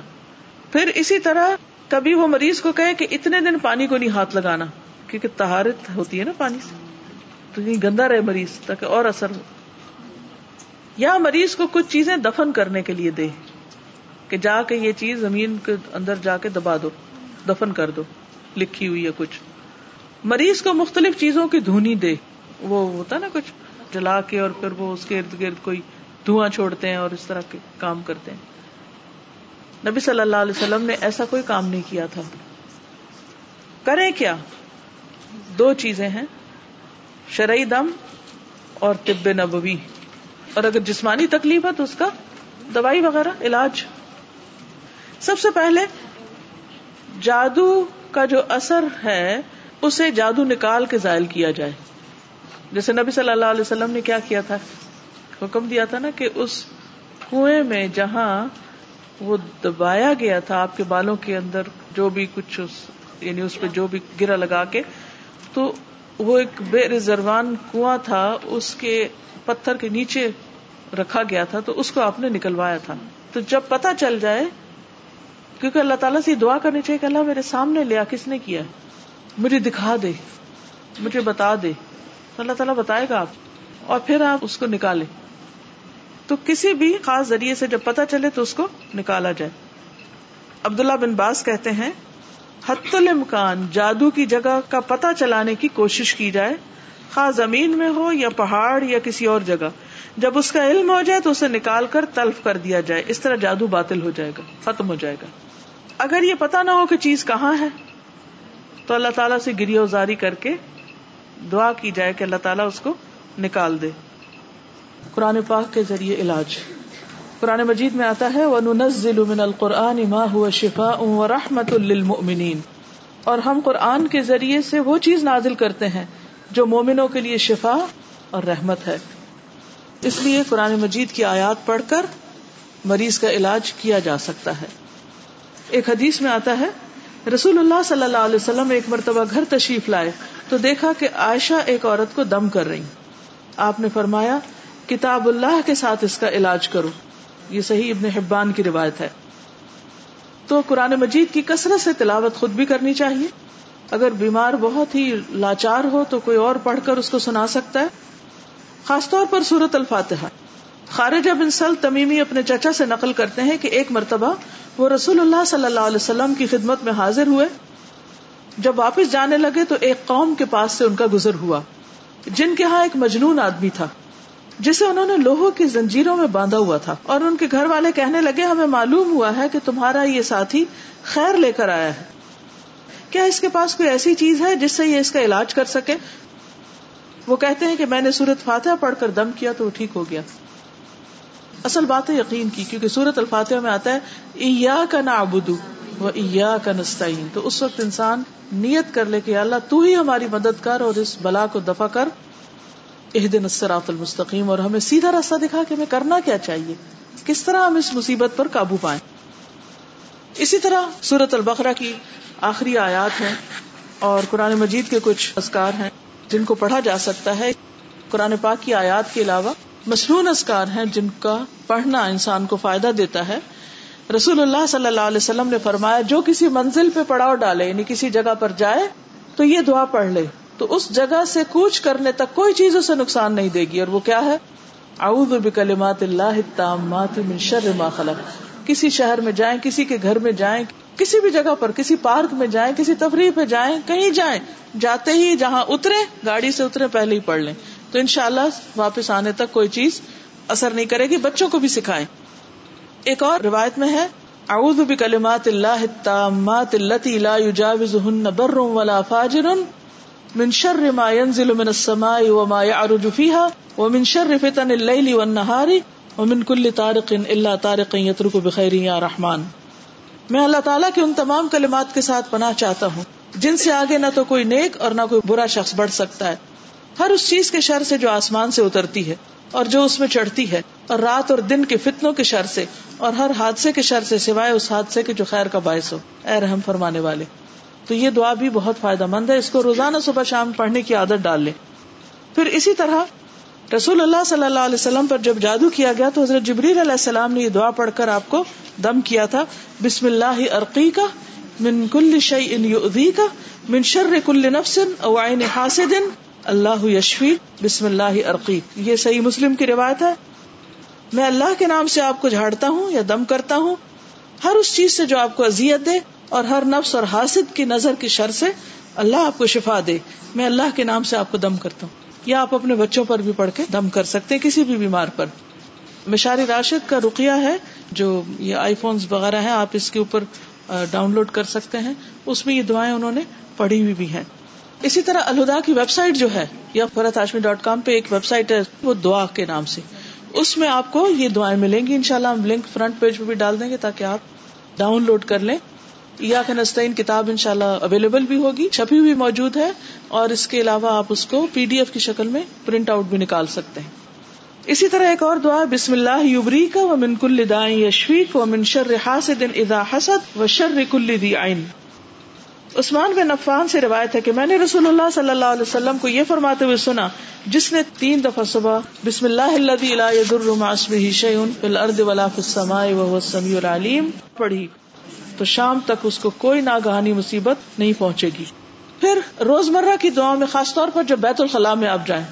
پھر اسی طرح کبھی وہ مریض کو کہے کہ اتنے دن پانی کو نہیں ہاتھ لگانا، کیونکہ تہارت ہوتی ہے نا پانی سے۔ تو یہ گندا رہے مریض، تاکہ اور اثر ہو۔ یا مریض کو کچھ چیزیں دفن کرنے کے لیے دے، کہ جا کے یہ چیز زمین کے اندر جا کے دبا دو۔ دفن کر دو، لکھی ہوئی ہے کچھ۔ مریض کو مختلف چیزوں کی دھونی دے۔ وہ ہوتا نا کچھ، جلا کے اور پھر وہ اس کے ارد گرد کوئی دھواں چھوڑتے ہیں اور اس طرح کے کام کرتے ہیں۔ نبی صلی اللہ علیہ وسلم نے ایسا کوئی کام نہیں کیا تھا۔ کریں کیا؟ دو چیزیں ہیں، شرعی دم اور طب نبوی۔ اور اگر جسمانی تکلیف ہے تو اس کا دوائی وغیرہ، علاج۔ سب سے پہلے جادو کا جو اثر ہے، اسے جادو نکال کے ظاہر کیا جائے۔ جیسے نبی صلی اللہ علیہ وسلم نے کیا کیا تھا؟ حکم دیا تھا نا کہ اس کنویں میں جہاں وہ دبایا گیا تھا آپ کے بالوں کے اندر جو بھی کچھ اس یعنی اس پہ جو بھی گرا لگا کے، تو وہ ایک بے ریزروان کنواں تھا، اس کے پتھر کے نیچے رکھا گیا تھا، تو اس کو آپ نے نکلوایا تھا۔ تو جب پتا چل جائے کیونکہ اللہ تعالیٰ سے دعا کرنی چاہیے کہ اللہ میرے سامنے لیا کس نے کیا؟ مجھے دکھا دے، مجھے بتا دے۔ تو اللہ تعالیٰ بتائے گا آپ، اور پھر آپ اس کو نکالے تو کسی بھی خاص ذریعے سے جب پتا چلے تو اس کو نکالا جائے۔ عبداللہ بن باز کہتے ہیں، حت الامکان، جادو کی جگہ کا پتہ چلانے کی کوشش کی جائے۔ خاص زمین میں ہو یا پہاڑ یا کسی اور جگہ۔ جب اس کا علم ہو جائے تو اسے نکال کر تلف کر دیا جائے۔ اس طرح جادو باطل ہو جائے گا، ختم ہو جائے گا۔ اگر یہ پتا نہ ہو کہ چیز کہاں ہے، تو اللہ تعالیٰ سے گری ازاری کر کے دعا کی جائے کہ اللہ تعالیٰ اس کو نکال دے۔ قرآن پاک کے ذریعے علاج۔ قرآن مجید میں آتا ہے، وَنُنَزِّلُ مِنَ الْقُرْآنِ مَا هُوَ شِفَاءٌ وَرَحْمَةٌ لِّلْمُؤْمِنِينَ۔ اور ہم قرآن کے ذریعے سے وہ چیز نازل کرتے ہیں جو مومنوں کے لیے شفا اور رحمت ہے۔ اس لیے قرآن مجید کی آیات پڑھ کر مریض کا علاج کیا جا سکتا ہے۔ ایک حدیث میں آتا ہے، رسول اللہ صلی اللہ علیہ وسلم ایک مرتبہ گھر تشریف لائے تو دیکھا کہ عائشہ ایک عورت کو دم کر رہی۔ آپ نے فرمایا، کتاب اللہ کے ساتھ اس کا علاج کرو۔ یہ صحیح ابن حبان کی روایت ہے۔ تو قرآن مجید کی کثرت سے تلاوت خود بھی کرنی چاہیے۔ اگر بیمار بہت ہی لاچار ہو تو کوئی اور پڑھ کر اس کو سنا سکتا ہے۔ خاص طور پر سورت الفاتحہ۔ خارجہ بن سل تمیمی اپنے چچا سے نقل کرتے ہیں کہ ایک مرتبہ وہ رسول اللہ صلی اللہ علیہ وسلم کی خدمت میں حاضر ہوئے۔ جب واپس جانے لگے تو ایک قوم کے پاس سے ان کا گزر ہوا، جن کے ہاں ایک مجنون آدمی تھا، جسے انہوں نے لوہوں کی زنجیروں میں باندھا ہوا تھا۔ اور ان کے گھر والے کہنے لگے، ہمیں معلوم ہوا ہے کہ تمہارا یہ ساتھی خیر لے کر آیا ہے۔ کیا اس کے پاس کوئی ایسی چیز ہے جس سے یہ اس کا علاج کر سکے؟ وہ کہتے ہیں کہ میں نے سورت فاتحہ پڑھ کر دم کیا تو وہ ٹھیک ہو گیا۔ اصل بات ہے یقین کی، کیونکہ سورت الفاتحہ میں آتا ہے ایا کا نا ابدو وہ ایا کا نستعین. تو اس وقت انسان نیت کر لے کہ اللہ، تو ہی ہماری مدد کر اور اس بلا کو دفع کر اح دن المستقیم، اور ہمیں سیدھا راستہ دکھا کہ ہمیں کرنا کیا چاہیے۔ کس طرح ہم اس مصیبت پر قابو پائیں؟ اسی طرح سورت البقرہ کی آخری آیات ہیں، اور قرآن مجید کے کچھ اذکار ہیں جن کو پڑھا جا سکتا ہے۔ قرآن پاک کی آیات کے علاوہ مصنون اذکار ہیں جن کا پڑھنا انسان کو فائدہ دیتا ہے۔ رسول اللہ صلی اللہ علیہ وسلم نے فرمایا، جو کسی منزل پہ پڑاؤ ڈالے یعنی کسی جگہ پر جائے، تو یہ دعا پڑھ لے۔ تو اس جگہ سے کوچ کرنے تک کوئی چیز اسے نقصان نہیں دے گی۔ اور وہ کیا ہے؟ اعوذ بکلمات اللہ التامات من شر ما خلق۔ کسی شہر میں جائیں، کسی کے گھر میں جائیں، کسی بھی جگہ پر، کسی پارک میں جائیں، کسی تفریح پہ جائیں، کہیں جائیں، جاتے ہی جہاں اترے گاڑی سے اترے پہلے ہی پڑھ لیں۔ تو انشاءاللہ واپس آنے تک کوئی چیز اثر نہیں کرے گی، بچوں کو بھی سکھائیں۔ ایک اور روایت میں ہے، اعوذ بکلمات اللہ التامات التي لا يجاوزهن بر ولا فاجر من شر ما ينزل من السماء وما يعرج فيها ومن شر فتن الليل والنهار ومن كل طارق الا طارق يترك بخير يا رحمان۔ میں اللہ تعالیٰ کے ان تمام کلمات کے ساتھ پناہ چاہتا ہوں۔ جن سے آگے نہ تو کوئی نیک اور نہ کوئی برا شخص بڑھ سکتا ہے۔ ہر اس چیز کے شر سے جو آسمان سے اترتی ہے اور جو اس میں چڑھتی ہے، اور رات اور دن کے فتنوں کے شر سے، اور ہر حادثے کے شر سے سوائے اس حادثے کے جو خیر کا باعث ہو۔ اے رحم فرمانے والے، تو یہ دعا بھی بہت فائدہ مند ہے۔ اس کو روزانہ صبح شام پڑھنے کی عادت ڈال لیں پھر اسی طرح رسول اللہ صلی اللہ علیہ وسلم پر جب جادو کیا گیا تو حضرت جبریل علیہ السلام نے یہ دعا پڑھ کر آپ کو دم کیا تھا، بسم اللہ عرقی کا من کل شعی ان کا من شر کل نفس او عین حاسد اللہ یشفی، بسم اللہ عرقی یہ صحیح مسلم کی روایت ہے۔ میں اللہ کے نام سے آپ کو جھاڑتا ہوں یا دم کرتا ہوں۔ ہر اس چیز سے جو آپ کو اذیت دے اور ہر نفس اور حاسد کی نظر کی شر سے اللہ آپ کو شفا دے۔ میں اللہ کے نام سے آپ کو دم کرتا ہوں۔ یا آپ اپنے بچوں پر بھی پڑھ کے دم کر سکتے ہیں کسی بھی بیمار پر۔ مشاری راشد کا رقیہ ہے جو یہ آئی فونس وغیرہ ہے آپ اس کے اوپر ڈاؤن لوڈ کر سکتے ہیں۔ اس میں یہ دعائیں انہوں نے پڑھی ہوئی بھی ہیں۔ اسی طرح الہدا کی ویب سائٹ جو ہے، یا فرت ہاشمی ڈاٹ کام پہ ایک ویب سائٹ ہے، وہ دعا کے نام سے۔ اس میں آپ کو یہ دعائیں ملیں گی، انشاءاللہ ہم لنک فرنٹ پیج پہ بھی ڈال دیں گے تاکہ آپ ڈاؤن لوڈ کر لیں۔ یا نسطین کتاب ان شاء اللہ اویلیبل بھی ہوگی، چھپی ہوئی موجود ہے، اور اس کے علاوہ آپ اس کو پی ڈی ایف کی شکل میں پرنٹ آؤٹ بھی نکال سکتے ہیں۔ اسی طرح ایک اور دعا بسم اللہ یبری کا و من کل دائیں یشفیق و من شر حاسد اذا حسد و شر کل دی عین۔ عثمان بن عفان سے روایت ہے کہ میں نے رسول اللہ صلی اللہ علیہ وسلم کو یہ فرماتے ہوئے سنا، جس نے تین دفعہ صبح بسم اللہ الذي لا يضر مع اسمه شيء في الارض ولا في السماء وهو السميع العليم پڑھی۔ تو شام تک اس کو کوئی ناگہانی مصیبت نہیں پہنچے گی۔ پھر روزمرہ کی دعاؤں میں خاص طور پر جب بیت الخلاء میں آپ جائیں،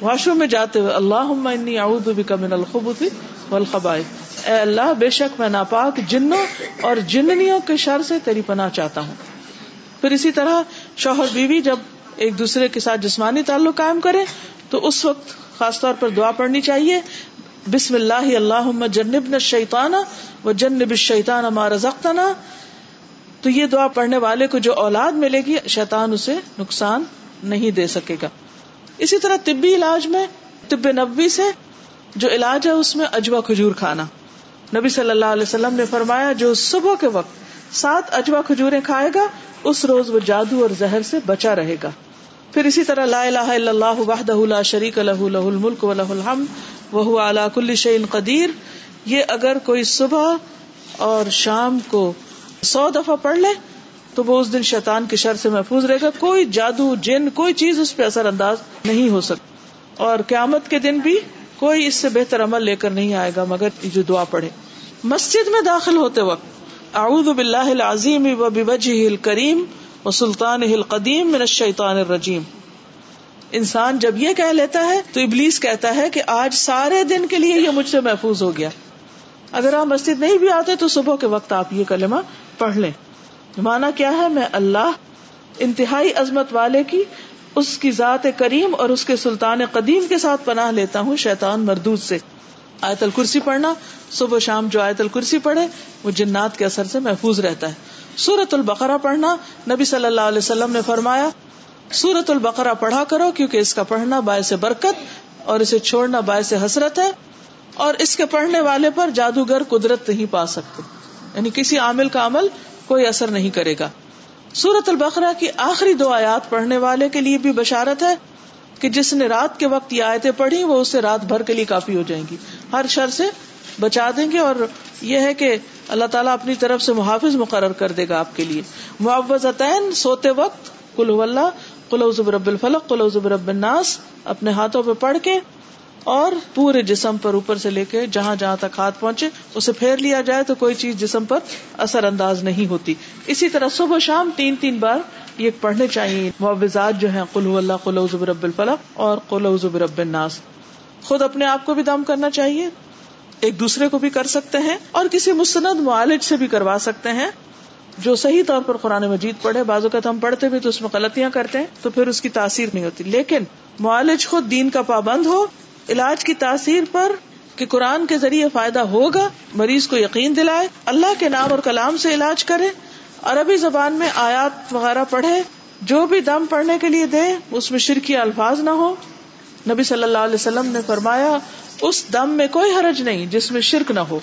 واش روم میں جاتے ہوئے اللہ انی اعوذ بک من الخبث والخبائث۔ اے اللہ، بے شک میں ناپاک جنوں اور جننیوں کے شر سے تیری پناہ چاہتا ہوں۔ پھر اسی طرح شوہر بیوی جب ایک دوسرے کے ساتھ جسمانی تعلق قائم کرے، تو اس وقت خاص طور پر دعا پڑھنی چاہیے، بسم اللہ اللہ جنب شیطان و جنب شیطان ما رزقتنا۔ تو یہ دعا پڑھنے والے کو جو اولاد ملے گی، شیطان اسے نقصان نہیں دے سکے گا۔ اسی طرح طبی علاج میں، طب نبی سے جو علاج ہے، اس میں اجوا کھجور کھانا۔ نبی صلی اللہ علیہ وسلم نے فرمایا، جو صبح کے وقت سات اجوا کھجورے کھائے گا اس روز وہ جادو اور زہر سے بچا رہے گا۔ پھر اسی طرح لا الہ الا اللہ وحدہ لا شریک له له الملک وله الحمد، وهو على كل شيء قدیر۔ یہ اگر کوئی صبح اور شام کو سو دفعہ پڑھ لے، تو وہ اس دن شیطان کی شر سے محفوظ رہے گا۔ کوئی جادو، جن، کوئی چیز اس پہ اثر انداز نہیں ہو سکتی۔ اور قیامت کے دن بھی کوئی اس سے بہتر عمل لے کر نہیں آئے گا، مگر جو دعا پڑھے۔ مسجد میں داخل ہوتے وقت اعوذ باللہ العظیم و بوجهه الکریم و سلطان القدیم من الشیطان الرجیم۔ انسان جب یہ کہہ لیتا ہے تو ابلیس کہتا ہے کہ آج سارے دن کے لیے یہ مجھ سے محفوظ ہو گیا۔ اگر آپ مسجد نہیں بھی آتے تو صبح کے وقت آپ یہ کلمہ پڑھ لیں۔ مانا کیا ہے؟ میں اللہ، انتہائی عظمت والے کی، اس کی ذات کریم اور اس کے سلطان قدیم کے ساتھ پناہ لیتا ہوں شیطان مردود سے۔ آیت الکرسی پڑھنا، صبح شام جو آیت الکرسی پڑھے، وہ جنات کے اثر سے محفوظ رہتا ہے۔ سورت البقرہ پڑھنا، نبی صلی اللہ علیہ وسلم نے فرمایا سورت البقرہ پڑھا کرو کیونکہ اس کا پڑھنا باعث برکت اور اسے چھوڑنا باعث حسرت ہے اور اس کے پڑھنے والے پر جادوگر قدرت نہیں پا سکتے۔ یعنی کسی عامل کا عمل کوئی اثر نہیں کرے گا۔ سورت البقرہ کی آخری دو آیات پڑھنے والے کے لیے بھی بشارت ہے۔ کہ جس نے رات کے وقت یہ آیتیں پڑھی، وہ اسے رات بھر کے لیے کافی ہو جائیں گی۔ ہر شر سے بچا دیں گے اور یہ ہے کہ اللہ تعالیٰ اپنی طرف سے محافظ مقرر کر دے گا آپ کے لیے۔ معوضتین سوتے وقت کل اللہ کلو رب الفلق کلو رب الناس، اپنے ہاتھوں پہ پڑھ کے اور پورے جسم پر اوپر سے لے کے جہاں جہاں تک ہاتھ پہنچے، اسے پھیر لیا جائے تو کوئی چیز جسم پر اثر انداز نہیں ہوتی۔ اسی طرح صبح شام تین تین بار یہ پڑھنے چاہیے۔ معوضات جو ہیں قلو اللہ قلو رب الفلق اور قلو رب الناس۔ خود اپنے آپ کو بھی دم کرنا چاہیے۔ ایک دوسرے کو بھی کر سکتے ہیں اور کسی مستند معالج سے بھی کروا سکتے ہیں۔ جو صحیح طور پر قرآن مجید پڑھے بازو کا ہم پڑھتے بھی تو اس میں غلطیاں کرتے ہیں، تو پھر اس کی تاثیر نہیں ہوتی۔ لیکن معالج خود دین کا پابند ہو، علاج کی تاثیر پر کہ قرآن کے ذریعے فائدہ ہوگا، مریض کو یقین دلائے، اللہ کے نام اور کلام سے علاج کرے۔ عربی زبان میں آیات وغیرہ پڑھے، جو بھی دم پڑھنے کے لیے دے اس میں شرکی الفاظ نہ ہو نبی صلی اللہ علیہ وسلم نے فرمایا، اس دم میں کوئی حرج نہیں جس میں شرک نہ ہو۔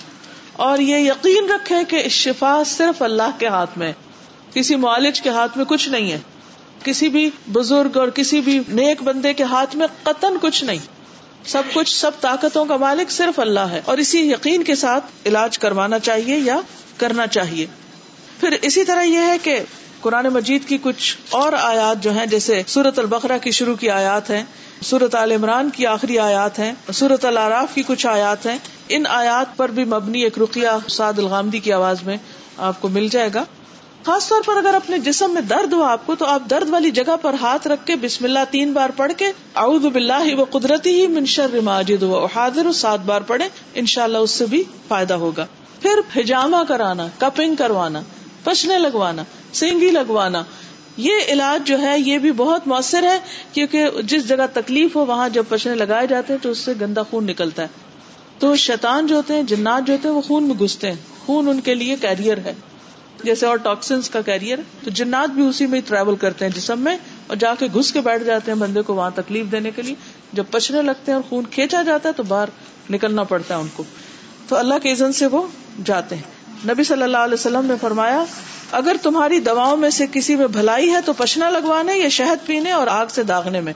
اور یہ یقین رکھے کہ شفا صرف اللہ کے ہاتھ میں، کسی معالج کے ہاتھ میں کچھ نہیں ہے۔ کسی بھی بزرگ اور کسی بھی نیک بندے کے ہاتھ میں قطن کچھ نہیں۔ سب کچھ، سب طاقتوں کا مالک صرف اللہ ہے۔ اور اسی یقین کے ساتھ علاج کروانا چاہیے یا کرنا چاہیے۔ پھر اسی طرح یہ ہے کہ قرآن مجید کی کچھ اور آیات جو ہیں، جیسے سورت البقرہ کی شروع کی آیات ہیں سورت عال عمران کی آخری آیات ہیں سورت العراف کی کچھ آیات ہیں۔ ان آیات پر بھی مبنی ایک رقیہ سعد الغامدی کی آواز میں آپ کو مل جائے گا۔ خاص طور پر اگر اپنے جسم میں درد ہو آپ کو، تو آپ درد والی جگہ پر ہاتھ رکھ کے بسم اللہ تین بار پڑھ کے اعوذ باللہ و قدرتی ہی منشر ماجد و حاضر سات بار پڑھے ان شاء اللہ اس سے بھی فائدہ ہوگا۔ پھر ہجامہ کرانا، کپنگ کروانا۔ پچنے لگوانا، سینگی لگوانا۔ یہ علاج جو ہے، یہ بھی بہت مؤثر ہے، کیونکہ جس جگہ تکلیف ہو، وہاں جب پچنے لگائے جاتے ہیں، تو اس سے گندا خون نکلتا ہے۔ تو شیطان جو ہوتے ہیں، جنات جو ہوتے ہیں، وہ خون میں گھستے ہیں۔ خون ان کے لیے کیریئر ہے۔ جیسے اور ٹاکسنس کا کیریئر تو جنات بھی اسی میں ٹریول کرتے ہیں جسم میں اور جا کے گھس کے بیٹھ جاتے ہیں بندے کو وہاں تکلیف دینے کے لیے۔ جب پچنے لگتے ہیں اور خون کھینچا جاتا ہے، تو باہر نکلنا پڑتا ہے ان کو۔ تو اللہ کے عزن سے وہ جاتے ہیں۔ نبی صلی اللہ علیہ وسلم نے فرمایا، اگر تمہاری دواؤں میں سے کسی میں بھلائی ہے تو پچنا لگوانے یا شہد پینے اور آگ سے داغنے میں۔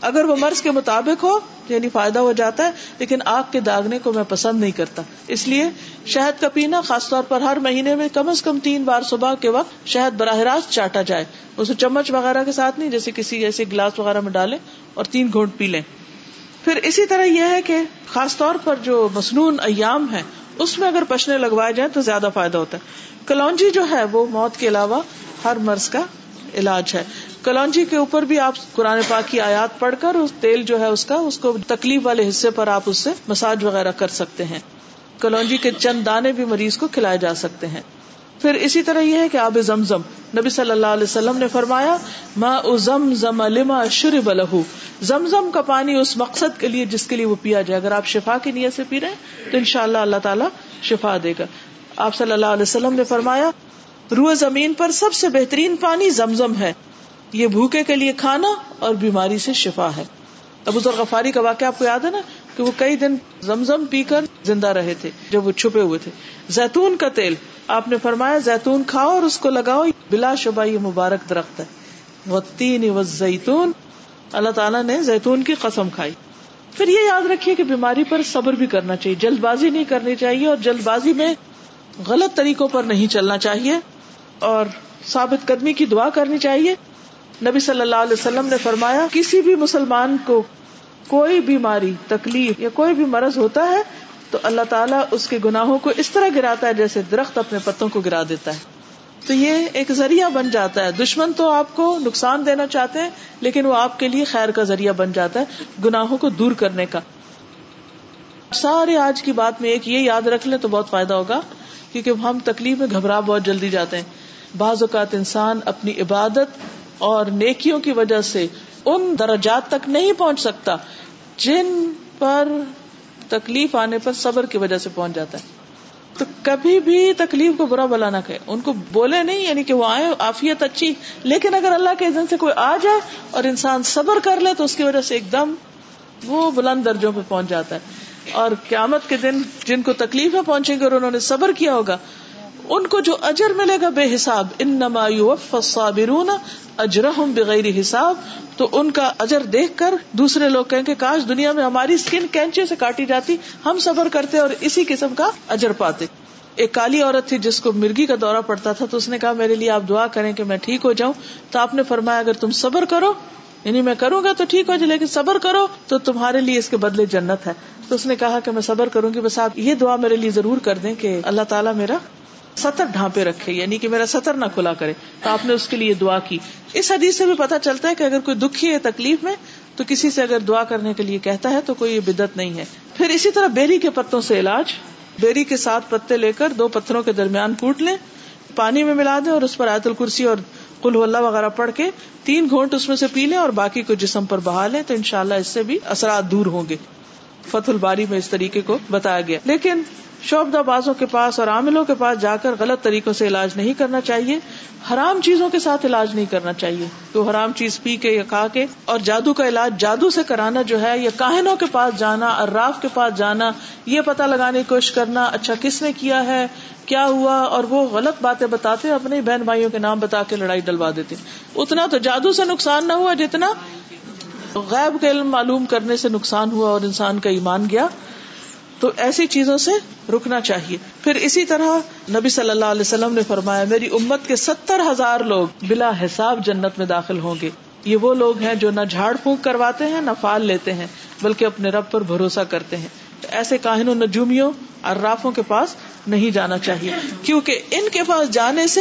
اگر وہ مرض کے مطابق ہو یعنی فائدہ ہو جاتا ہے، لیکن آگ کے داغنے کو میں پسند نہیں کرتا۔ اس لیے شہد کا پینا خاص طور پر ہر مہینے میں کم از کم تین بار صبح کے وقت شہد براہ راست چاٹا جائے۔ اسے چمچ وغیرہ کے ساتھ نہیں، جیسے کسی ایسے گلاس وغیرہ میں ڈالے اور تین گھونٹ پی لیں۔ پھر اسی طرح یہ ہے کہ خاص طور پر جو مصنون ایام ہے اس میں اگر پشنے لگوائے جائیں تو زیادہ فائدہ ہوتا ہے۔ کلونجی جو ہے وہ موت کے علاوہ ہر مرض کا علاج ہے۔ کلونجی کے اوپر بھی آپ قرآن پاک کی آیات پڑھ کر اس تیل جو ہے اس کا، اس کو تکلیف والے حصے پر آپ اس سے مساج وغیرہ کر سکتے ہیں۔ کلونجی کے چند دانے بھی مریض کو کھلائے جا سکتے ہیں۔ پھر اسی طرح یہ ہے کہ آب زمزم، نبی صلی اللہ علیہ وسلم نے فرمایا زم زم لما شرب له زمزم کا پانی اس مقصد کے لیے جس کے لیے وہ پیا جائے۔ اگر آپ شفا کی نیت سے پی رہے ہیں، تو ان شاء اللہ اللہ تعالیٰ شفا دے گا۔ آپ صلی اللہ علیہ وسلم نے فرمایا، روح زمین پر سب سے بہترین پانی زمزم ہے۔ یہ بھوکے کے لیے کھانا اور بیماری سے شفا ہے۔ ابو ذر غفاری کا واقعہ آپ کو یاد ہے نا؟ کہ وہ کئی دن زمزم پی کر زندہ رہے تھے، جب وہ چھپے ہوئے تھے۔ زیتون کا تیل، آپ نے فرمایا زیتون کھاؤ اور اس کو لگاؤ بلا شبہ یہ مبارک درخت ہے۔ وہ تین زیتون اللہ تعالیٰ نے زیتون کی قسم کھائی۔ پھر یہ یاد رکھیے کہ بیماری پر صبر بھی کرنا چاہیے۔ جلد بازی نہیں کرنی چاہیے اور جلد بازی میں غلط طریقوں پر نہیں چلنا چاہیے اور ثابت قدمی کی دعا کرنی چاہیے۔ نبی صلی اللہ علیہ وسلم نے فرمایا، کسی بھی مسلمان کو کوئی بیماری، تکلیف یا کوئی بھی مرض ہوتا ہے، تو اللہ تعالیٰ اس کے گناہوں کو اس طرح گراتا ہے جیسے درخت اپنے پتوں کو گرا دیتا ہے۔ تو یہ ایک ذریعہ بن جاتا ہے۔ دشمن تو آپ کو نقصان دینا چاہتے ہیں، لیکن وہ آپ کے لیے خیر کا ذریعہ بن جاتا ہے گناہوں کو دور کرنے کا۔ سارے آج کی بات میں ایک یہ یاد رکھ لیں تو بہت فائدہ ہوگا، کیونکہ ہم تکلیف میں گھبراہ بہت جلدی جاتے ہیں۔ بعض اوقات انسان اپنی عبادت اور نیکیوں کی وجہ سے ان درجات تک نہیں پہنچ سکتا جن پر تکلیف آنے پر صبر کی وجہ سے پہنچ جاتا ہے۔ تو کبھی بھی تکلیف کو برا بلا نہ کہ ان کو بولے نہیں یعنی کہ وہ آئے آفیت اچھی۔ لیکن اگر اللہ کے سے کوئی آ جائے اور انسان صبر کر لے، تو اس کی وجہ سے ایک دم وہ بلند درجوں پہ پہنچ جاتا ہے۔ اور قیامت کے دن جن کو تکلیف پہنچیں گے اور انہوں نے صبر کیا ہوگا ان کو جو اجر ملے گا بے حساب ان نما الصابرون اجرہم بغیر حساب، تو ان کا اجر دیکھ کر دوسرے لوگ کہیں کہ کاش دنیا میں ہماری اسکن کینچے سے کاٹی جاتی، ہم صبر کرتے اور اسی قسم کا اجر پاتے۔ ایک کالی عورت تھی جس کو مرغی کا دورہ پڑتا تھا، تو اس نے کہا، میرے لیے آپ دعا کریں کہ میں ٹھیک ہو جاؤں۔ تو آپ نے فرمایا، اگر تم صبر کرو یعنی میں کروں گا تو ٹھیک ہو جائے، لیکن صبر کرو تو تمہارے لیے اس کے بدلے جنت ہے۔ تو اس نے کہا کہ میں صبر کروں گی، بس آپ یہ دعا میرے لیے ضرور کر دیں کہ اللہ تعالیٰ میرا سطر ڈھانپے رکھے یعنی کہ میرا سطر نہ کھلا کرے۔ تو آپ نے اس کے لیے دعا کی۔ اس حدیث سے بھی پتا چلتا ہے کہ اگر کوئی دکھی ہے تکلیف میں، تو کسی سے اگر دعا کرنے کے لیے کہتا ہے، تو کوئی بدت نہیں ہے۔ پھر اسی طرح بیری کے پتوں سے علاج۔ بیری کے ساتھ پتے لے کر دو پتھروں کے درمیان کوٹ لیں، پانی میں ملا دیں اور اس پر آیت الکرسی اور کل اللہ وغیرہ پڑھ کے تین گھونٹ اس میں سے پی لیں اور باقی کو جسم پر بہا لیں، تو انشاءاللہ اس سے بھی اثرات دور ہوں گے۔ فتح الباری میں اس طریقے کو بتایا گیا۔ لیکن شعبدہ بازوں کے پاس اور عاملوں کے پاس جا کر غلط طریقوں سے علاج نہیں کرنا چاہیے۔ حرام چیزوں کے ساتھ علاج نہیں کرنا چاہیے۔ تو حرام چیز پی کے یا کھا کے اور جادو کا علاج جادو سے کرانا جو ہے یا کاہنوں کے پاس جانا اراف کے پاس جانا، یہ پتا لگانے کی کوشش کرنا اچھا کس نے کیا ہے، کیا ہوا؟ اور وہ غلط باتیں بتاتے، اپنے بہن بھائیوں کے نام بتا کے لڑائی ڈلوا دیتے۔ اتنا تو جادو سے نقصان نہ ہوا جتنا غیب کا علم معلوم کرنے سے نقصان ہوا اور انسان کا ایمان گیا۔ تو ایسی چیزوں سے رکنا چاہیے۔ پھر اسی طرح نبی صلی اللہ علیہ وسلم نے فرمایا، میری امت کے ستر ہزار لوگ بلا حساب جنت میں داخل ہوں گے۔ یہ وہ لوگ ہیں جو نہ جھاڑ پھونک کرواتے ہیں، نہ فال لیتے ہیں، بلکہ اپنے رب پر بھروسہ کرتے ہیں۔ ایسے کاہنوں، نجومیوں اور رافوں کے پاس نہیں جانا چاہیے۔ کیونکہ ان کے پاس جانے سے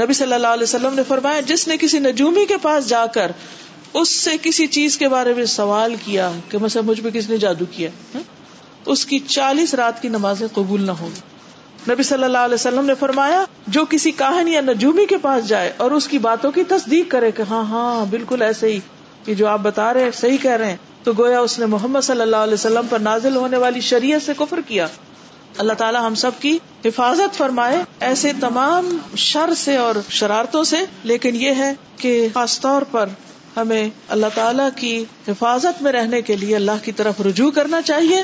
نبی صلی اللہ علیہ وسلم نے فرمایا، جس نے کسی نجومی کے پاس جا کر اس سے کسی چیز کے بارے میں سوال کیا کہ مثلا مجھ پہ کس نے جادو کیا؟ اس کی چالیس رات کی نمازیں قبول نہ ہوں۔ نبی صلی اللہ علیہ وسلم نے فرمایا، جو کسی کہانی یا نجومی کے پاس جائے اور اس کی باتوں کی تصدیق کرے کہ ہاں ہاں بالکل ایسے ہی کہ جو آپ بتا رہے صحیح کہہ رہے ہیں، تو گویا اس نے محمد صلی اللہ علیہ وسلم پر نازل ہونے والی شریعت سے کفر کیا۔ اللہ تعالیٰ ہم سب کی حفاظت فرمائے ایسے تمام شر سے اور شرارتوں سے۔ لیکن یہ ہے کہ خاص طور پر ہمیں اللہ تعالیٰ کی حفاظت میں رہنے کے لیے اللہ کی طرف رجوع کرنا چاہیے۔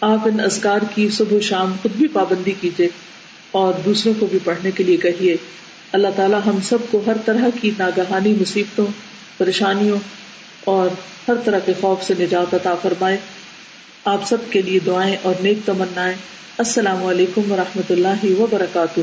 آپ ان اذکار کی صبح و شام خود بھی پابندی کیجیے اور دوسروں کو بھی پڑھنے کے لیے کہیے۔ اللہ تعالیٰ ہم سب کو ہر طرح کی ناگہانی، مصیبتوں، پریشانیوں اور ہر طرح کے خوف سے نجات عطا فرمائے۔ آپ سب کے لیے دعائیں اور نیک تمنا السلام علیکم و رحمۃ اللہ وبرکاتہ۔